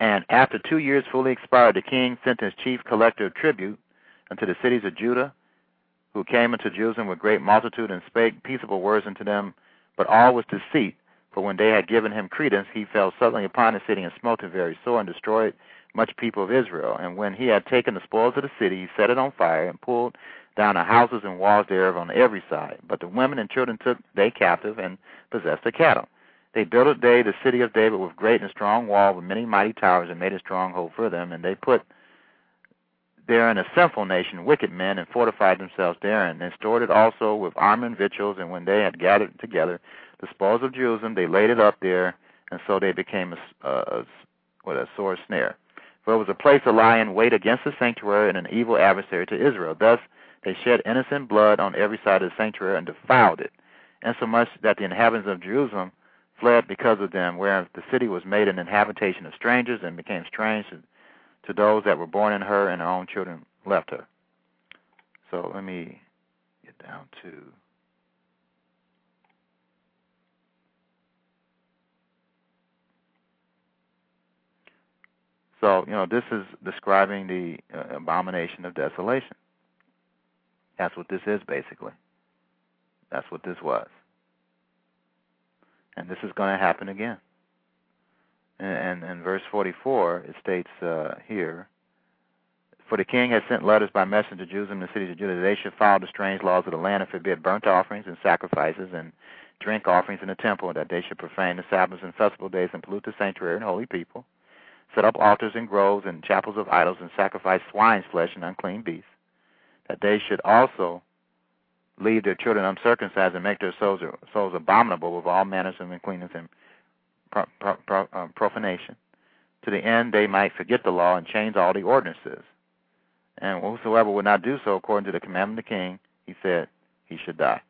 And after two years fully expired, the king sent his chief collector of tribute unto the cities of Judah, who came unto Jerusalem with great multitude, and spake peaceable words unto them, but all was deceit. For when they had given him credence, he fell suddenly upon the city and smote it very sore, and destroyed much people of Israel. And when he had taken the spoils of the city, he set it on fire, and pulled down the houses and walls thereof on every side. But the women and children took they captive, and possessed the cattle. They built they the city of David with great and strong wall, with many mighty towers, and made a stronghold for them. And they put therein a sinful nation, wicked men, and fortified themselves therein, and stored it also with armor and victuals. And when they had gathered together the spoils of Jerusalem, they laid it up there, and so they became a, a, what a sore snare. For it was a place to lie in wait against the sanctuary and an evil adversary to Israel. Thus they shed innocent blood on every side of the sanctuary and defiled it, insomuch that the inhabitants of Jerusalem fled because of them, whereas the city was made an habitation of strangers and became strange to, to those that were born in her, and her own children left her. So let me get down to. So, you know, this is describing the uh, abomination of desolation. That's what this is, basically. That's what this was. And this is going to happen again. And in verse 44, it states uh, here, For the king has sent letters by messenger to Jews in the cities of Judah that they should follow the strange laws of the land and forbid burnt offerings and sacrifices and drink offerings in the temple, and that they should profane the Sabbaths and festival days and pollute the sanctuary and holy people, set up altars and groves and chapels of idols, and sacrifice swine's flesh and unclean beasts, that they should also leave their children uncircumcised and make their souls, souls abominable with all manners of uncleanness and uh, profanation, to the end they might forget the law and change all the ordinances. And whosoever would not do so according to the commandment of the king, he said he should die.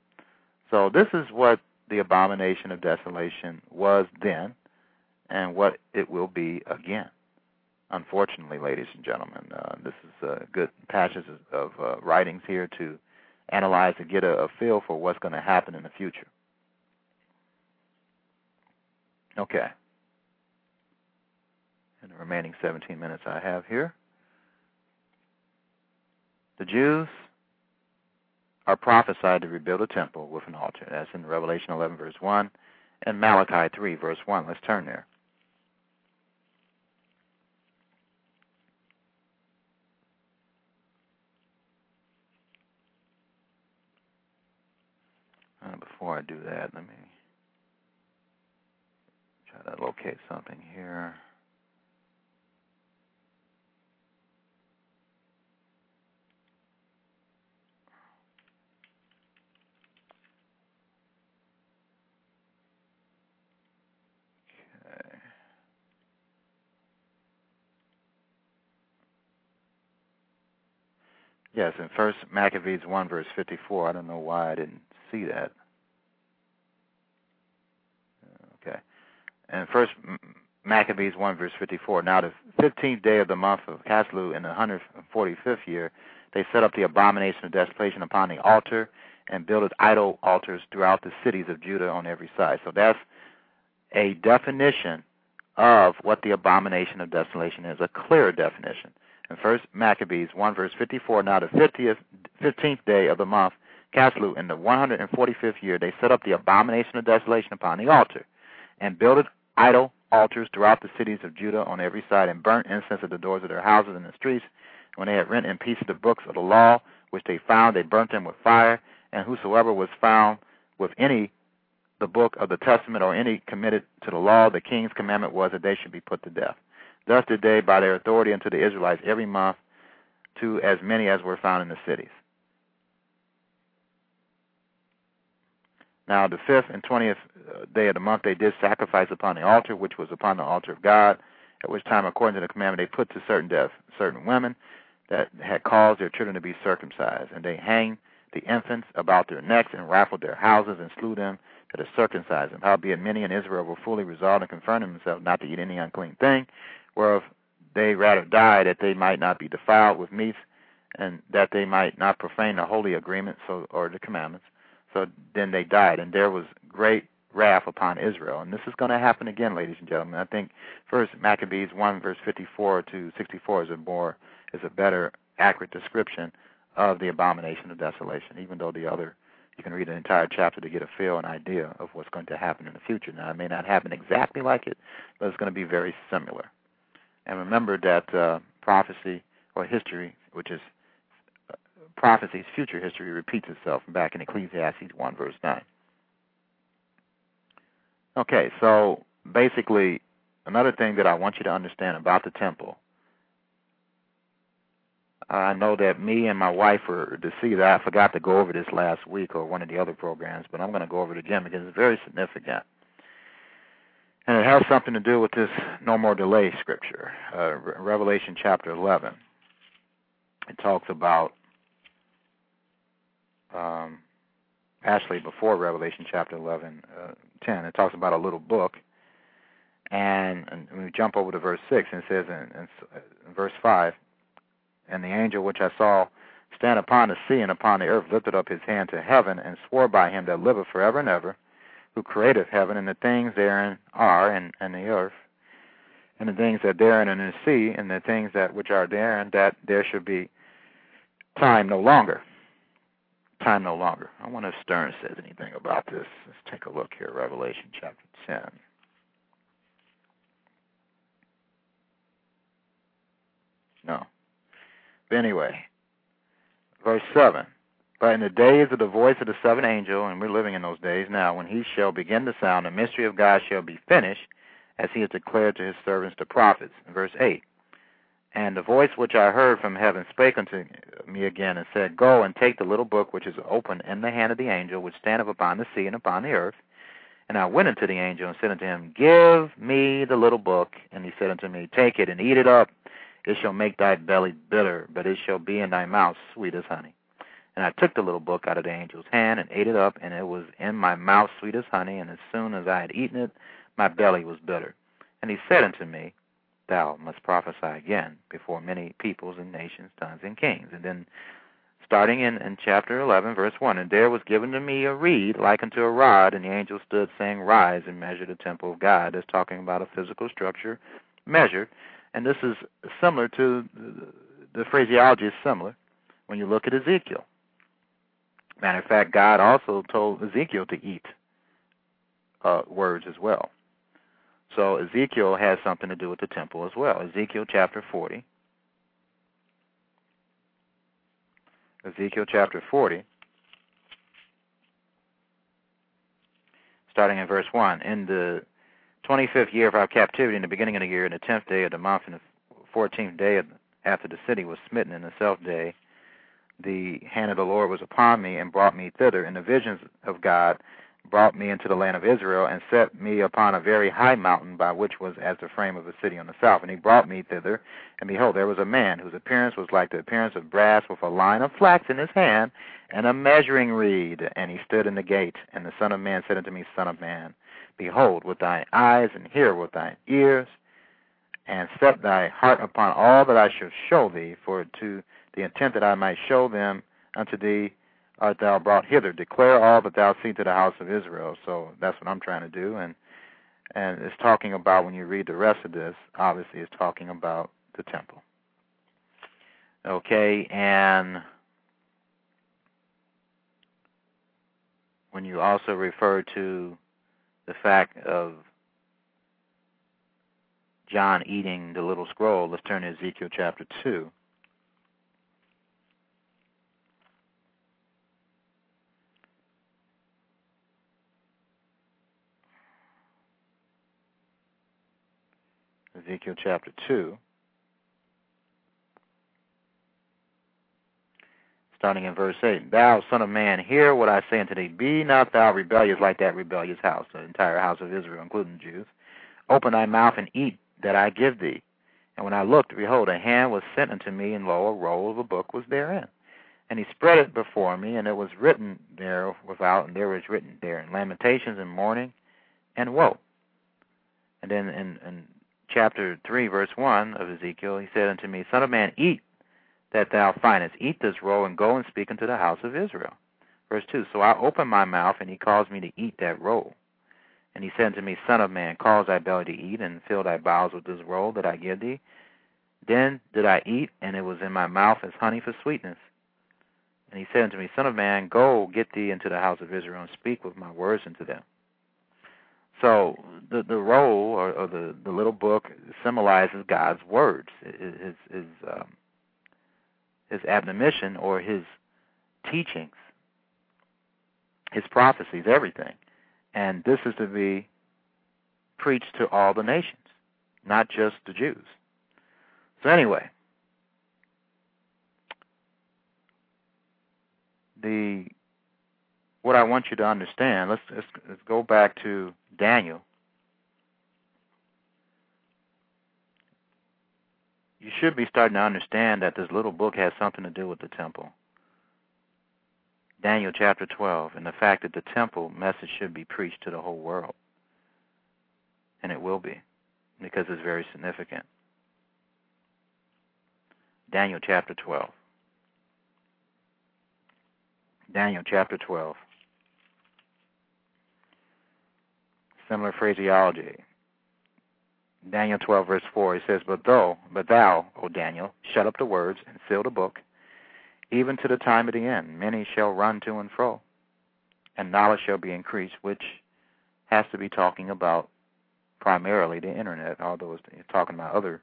So this is what the abomination of desolation was then, and what it will be again. Unfortunately, ladies and gentlemen, uh, this is a good of, of uh, writings here to analyze and get a, a feel for what's going to happen in the future. Okay. In the remaining 17 minutes I have here, the Jews are prophesied to rebuild a temple with an altar. That's in Revelation 11, verse 1, and Malachi 3, verse 1. Let's turn there. Uh, before I do that, let me try to locate something here. Yes, in First Maccabees one verse fifty four. I don't know why I didn't see that. Okay. And first Maccabees 1 verse 54. Now the 15th day of the month of Casleu in the 145th year, they set up the abomination of desolation upon the altar and built idol altars throughout the cities of Judah on every side. So that's a definition of what the abomination of desolation is, a clear definition. In First Maccabees 1 verse 54, now the 50th, 15th day of the month Casleu, in the 145th year, they set up the abomination of desolation upon the altar, and built idol altars throughout the cities of Judah on every side, and burnt incense at the doors of their houses and the streets. When they had rent in pieces the books of the law, which they found, they burnt them with fire. And whosoever was found with any the book of the testament or any committed to the law, the king's commandment was that they should be put to death. Thus did they, by their authority unto the Israelites, every month to as many as were found in the cities. Now, the fifth and twentieth uh, day of the month, they did sacrifice upon the altar, which was upon the altar of God. At which time, according to the commandment, they put to certain death certain women that had caused their children to be circumcised, and they hanged the infants about their necks and rifled their houses and slew them that are circumcised. And howbeit many in Israel were fully resolved and confirmed themselves not to eat any unclean thing, whereof they rather died that they might not be defiled with meats, and that they might not profane the holy agreement so or the commandments. So then they died, and there was great wrath upon Israel. And this is going to happen again, ladies and gentlemen. I think First Maccabees one verse fifty four to sixty four is a more is a better accurate description of the abomination of desolation, even though the other you can read an entire chapter to get a feel and idea of what's going to happen in the future. Now, it may not happen exactly like it, but it's going to be very similar. And remember that uh, prophecy or history, which is prophecy's future history, repeats itself back in Ecclesiastes 1, verse 9. Okay, so basically, another thing that I want you to understand about the temple. I know that me and my wife were deceived. I forgot to go over this last week or one of the other programs, but I'm going to go over it again because it's very significant. And it has something to do with this no more delay scripture, uh, Revelation chapter 11. It talks about, um, actually, before Revelation chapter 11, uh, 10, it talks about a little book. And, and we jump over to verse 6, and it says in, in, in verse 5 And the angel which I saw stand upon the sea and upon the earth lifted up his hand to heaven and swore by him that liveth forever and ever who created heaven and the things therein are and, and the earth and the things that therein and in the sea and the things that which are therein that there should be time no longer time no longer. I wonder if stern says anything about this. Let's take a look here. Revelation chapter 10 no. But anyway verse 7 but in the days of the voice of the seventh angel, and we're living in those days now, when he shall begin to sound, the mystery of God shall be finished, as he has declared to his servants the prophets. Verse 8. And the voice which I heard from heaven spake unto me again, and said, Go and take the little book which is open in the hand of the angel, which standeth upon the sea and upon the earth. And I went unto the angel and said unto him, Give me the little book. And he said unto me, Take it and eat it up. It shall make thy belly bitter, but it shall be in thy mouth sweet as honey. And I took the little book out of the angel's hand and ate it up, and it was in my mouth sweet as honey, and as soon as I had eaten it, my belly was bitter. And he said unto me, Thou must prophesy again before many peoples and nations, tongues, and kings. And then starting in, in chapter 11, verse 1, And there was given to me a reed like unto a rod, and the angel stood saying, Rise and measure the temple of God. That's talking about a physical structure measured. And this is similar to, the phraseology is similar when you look at Ezekiel. Matter of fact, God also told Ezekiel to eat uh, words as well. So Ezekiel has something to do with the temple as well. Ezekiel chapter 40. Ezekiel chapter 40, starting in verse 1. In the 25th year of our captivity, in the beginning of the year, in the 10th day of the month, in the 14th day after the city was smitten in the self day, the hand of the Lord was upon me and brought me thither, In the visions of God brought me into the land of Israel and set me upon a very high mountain by which was as the frame of a city on the south. And he brought me thither, and behold, there was a man whose appearance was like the appearance of brass with a line of flax in his hand and a measuring reed. And he stood in the gate. And the Son of Man said unto me, Son of man, behold with thine eyes and hear with thine ears, and set thy heart upon all that I shall show thee, for to the intent that I might show them unto thee art thou brought hither. Declare all that thou see to the house of Israel. So that's what I'm trying to do. And and it's talking about when you read the rest of this, obviously it's talking about the temple. Okay, and when you also refer to the fact of John eating the little scroll, let's turn to Ezekiel chapter 2. Ezekiel chapter 2, starting in verse 8. Thou, son of man, hear what I say unto thee. Be not thou rebellious like that rebellious house, the entire house of Israel, including the Jews. Open thy mouth and eat that I give thee. And when I looked, behold, a hand was sent unto me, and lo, a roll of a book was therein. And he spread it before me, and it was written there without, and there was written there, lamentations and mourning and woe. And then in, in chapter 3, verse 1 of Ezekiel, he said unto me, Son of man, eat that thou findest. Eat this roll, and go and speak unto the house of Israel. Verse 2 So I opened my mouth, and he caused me to eat that roll. And he said unto me, Son of man, cause thy belly to eat, and fill thy bowels with this roll that I give thee. Then did I eat, and it was in my mouth as honey for sweetness. And he said unto me, Son of man, go get thee into the house of Israel, and speak with my words unto them. So the the roll or, or the the little book symbolizes God's words, his his um, his admonition or his teachings, his prophecies, everything. And this is to be preached to all the nations, not just the Jews. So anyway, the what I want you to understand. Let's let's, let's go back to Daniel. You should be starting to understand that this little book has something to do with the temple. Daniel chapter 12, and the fact that the temple message should be preached to the whole world. And it will be, because it's very significant. Daniel chapter 12. Daniel chapter 12. Similar phraseology. Daniel 12 verse 4, it says, But thou, but thou, O Daniel, shut up the words and seal the book, even to the time of the end. Many shall run to and fro, and knowledge shall be increased, which has to be talking about primarily the internet, although it's talking about other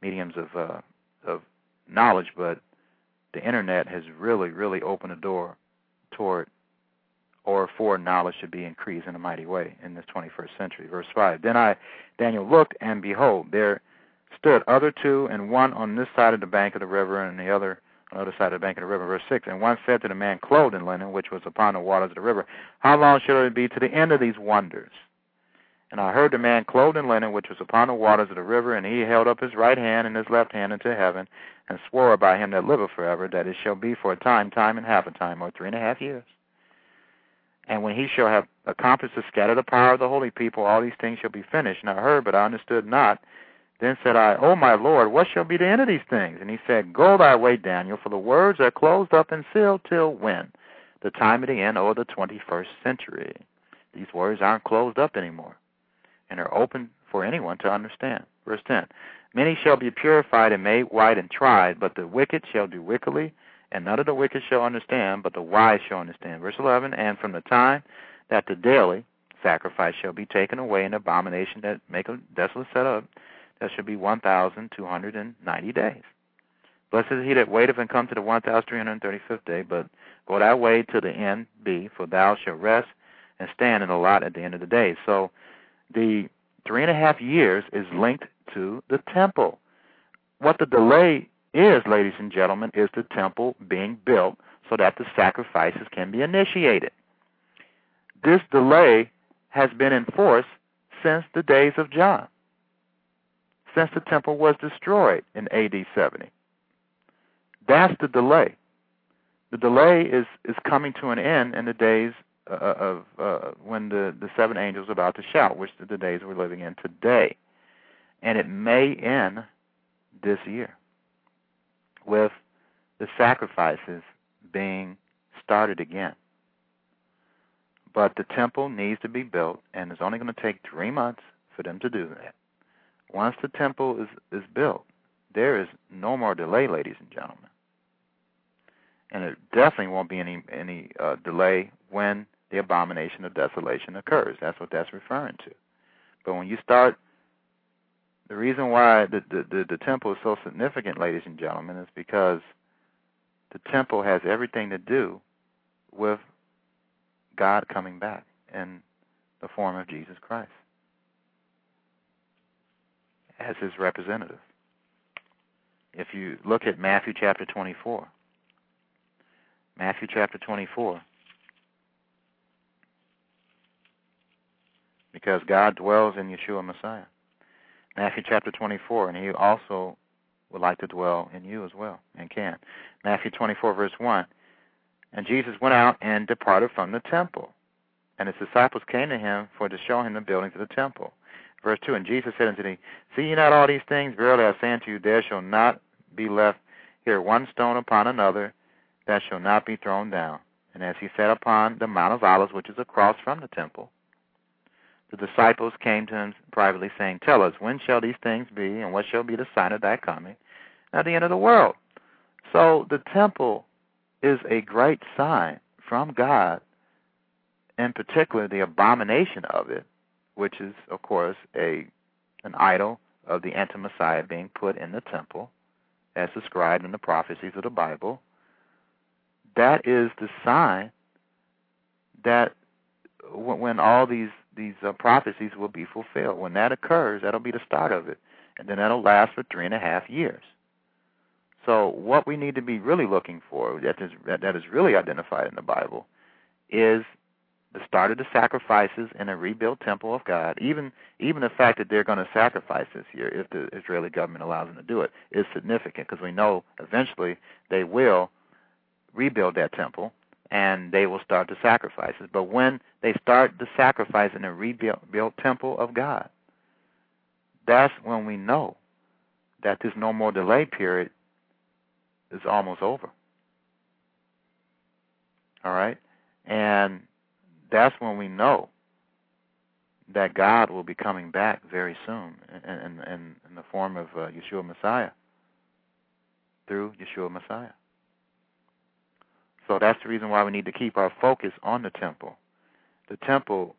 mediums of uh, of knowledge, but the internet has really, really opened the door toward or for knowledge should be increased in a mighty way in this 21st century. Verse 5. Then I, Daniel, looked, and behold, there stood other two, and one on this side of the bank of the river, and the other on the other side of the bank of the river. Verse 6. And one said to the man clothed in linen, which was upon the waters of the river, How long shall it be to the end of these wonders? And I heard the man clothed in linen, which was upon the waters of the river, and he held up his right hand and his left hand into heaven, and swore by him that liveth forever, that it shall be for a time, time and half a time, or three and a half years. And when he shall have accomplished to scatter the power of the holy people, all these things shall be finished. And I heard, but I understood not. Then said I, O my Lord, what shall be the end of these things? And he said, Go thy way, Daniel, for the words are closed up and sealed till when? The time of the end or the 21st century. These words aren't closed up anymore and are open for anyone to understand. Verse 10 Many shall be purified and made white and tried, but the wicked shall do wickedly and none of the wicked shall understand, but the wise shall understand. Verse 11, and from the time that the daily sacrifice shall be taken away, an abomination that make a desolate set up, that shall be 1,290 days. Blessed is he that waiteth and come to the 1,335th day, but go thy way to the end be, for thou shalt rest and stand in the lot at the end of the day. So the three and a half years is linked to the temple. What the delay is, ladies and gentlemen, is the temple being built so that the sacrifices can be initiated. This delay has been enforced since the days of John, since the temple was destroyed in AD 70. That's the delay. The delay is, is coming to an end in the days uh, of uh, when the, the seven angels are about to shout, which are the days we're living in today. And it may end this year with the sacrifices being started again. But the temple needs to be built, and it's only going to take three months for them to do that. Once the temple is, is built, there is no more delay, ladies and gentlemen. And it definitely won't be any any uh, delay when the abomination of desolation occurs. That's what that's referring to. But when you start the reason why the, the, the, the temple is so significant, ladies and gentlemen, is because the temple has everything to do with God coming back in the form of Jesus Christ as his representative. If you look at Matthew chapter 24, Matthew chapter 24. Because God dwells in Yeshua Messiah. Matthew chapter 24, and He also would like to dwell in you as well, and can. Matthew 24, verse 1. And Jesus went out and departed from the temple. And his disciples came to him for to show him the buildings of the temple. Verse 2 And Jesus said unto them, See ye not all these things? Verily I say unto you, there shall not be left here one stone upon another that shall not be thrown down. And as he sat upon the Mount of Olives, which is across from the temple, the disciples came to him privately, saying, Tell us, when shall these things be, and what shall be the sign of thy coming at the end of the world? So the temple is a great sign from God, in particular the abomination of it, which is, of course, a an idol of the anti-Messiah being put in the temple, as described in the prophecies of the Bible. That is the sign that when all these these uh, prophecies will be fulfilled. When that occurs, that'll be the start of it, and then that'll last for three and a half years. So, what we need to be really looking for, that is that is really identified in the Bible, is the start of the sacrifices in a rebuilt temple of God. Even even the fact that they're going to sacrifice this year, if the Israeli government allows them to do it, is significant because we know eventually they will rebuild that temple and they will start the sacrifices. But when they start the sacrifice in a rebuilt temple of God, that's when we know that this no more delay period is almost over. All right? And that's when we know that God will be coming back very soon in, in, in the form of uh, Yeshua Messiah, through Yeshua Messiah. So that's the reason why we need to keep our focus on the temple. The temple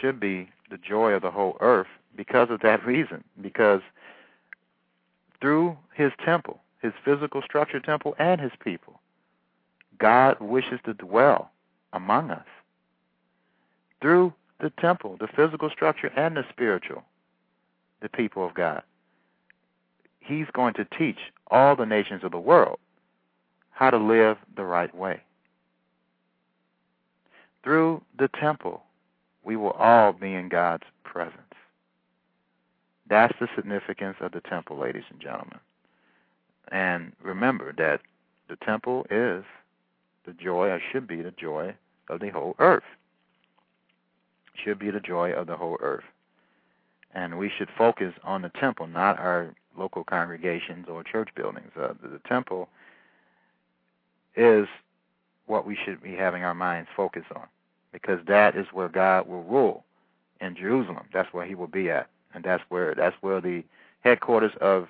should be the joy of the whole earth because of that reason. Because through his temple, his physical structure temple, and his people, God wishes to dwell among us. Through the temple, the physical structure, and the spiritual, the people of God. He's going to teach all the nations of the world how to live the right way. Through the temple, we will all be in God's presence. That's the significance of the temple, ladies and gentlemen. And remember that the temple is the joy, or should be the joy of the whole earth. Should be the joy of the whole earth. And we should focus on the temple, not our local congregations or church buildings. Uh, the, the temple is what we should be having our minds focus on because that is where God will rule in Jerusalem. That's where he will be at. And that's where that's where the headquarters of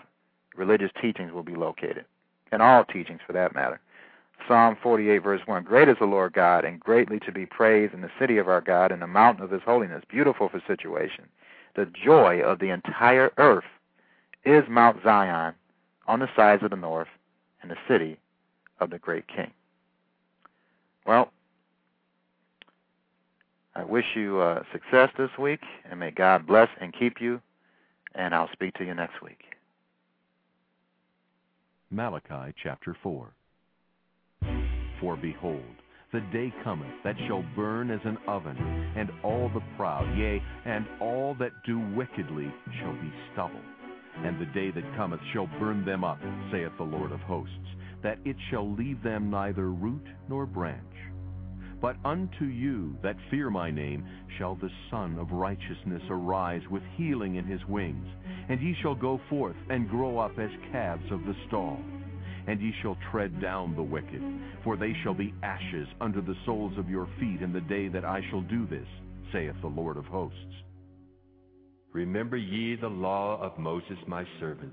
religious teachings will be located. And all teachings for that matter. Psalm 48 verse 1 Great is the Lord God and greatly to be praised in the city of our God and the mountain of his holiness, beautiful for situation. The joy of the entire earth is Mount Zion on the sides of the north and the city of the great king. Well, I wish you uh, success this week, and may God bless and keep you. And I'll speak to you next week. Malachi chapter 4. For behold, the day cometh that shall burn as an oven, and all the proud, yea, and all that do wickedly shall be stubble. And the day that cometh shall burn them up, saith the Lord of hosts, that it shall leave them neither root nor branch. But unto you that fear my name shall the Sun of Righteousness arise with healing in his wings, and ye shall go forth and grow up as calves of the stall. And ye shall tread down the wicked, for they shall be ashes under the soles of your feet in the day that I shall do this, saith the Lord of hosts. Remember ye the law of Moses my servant,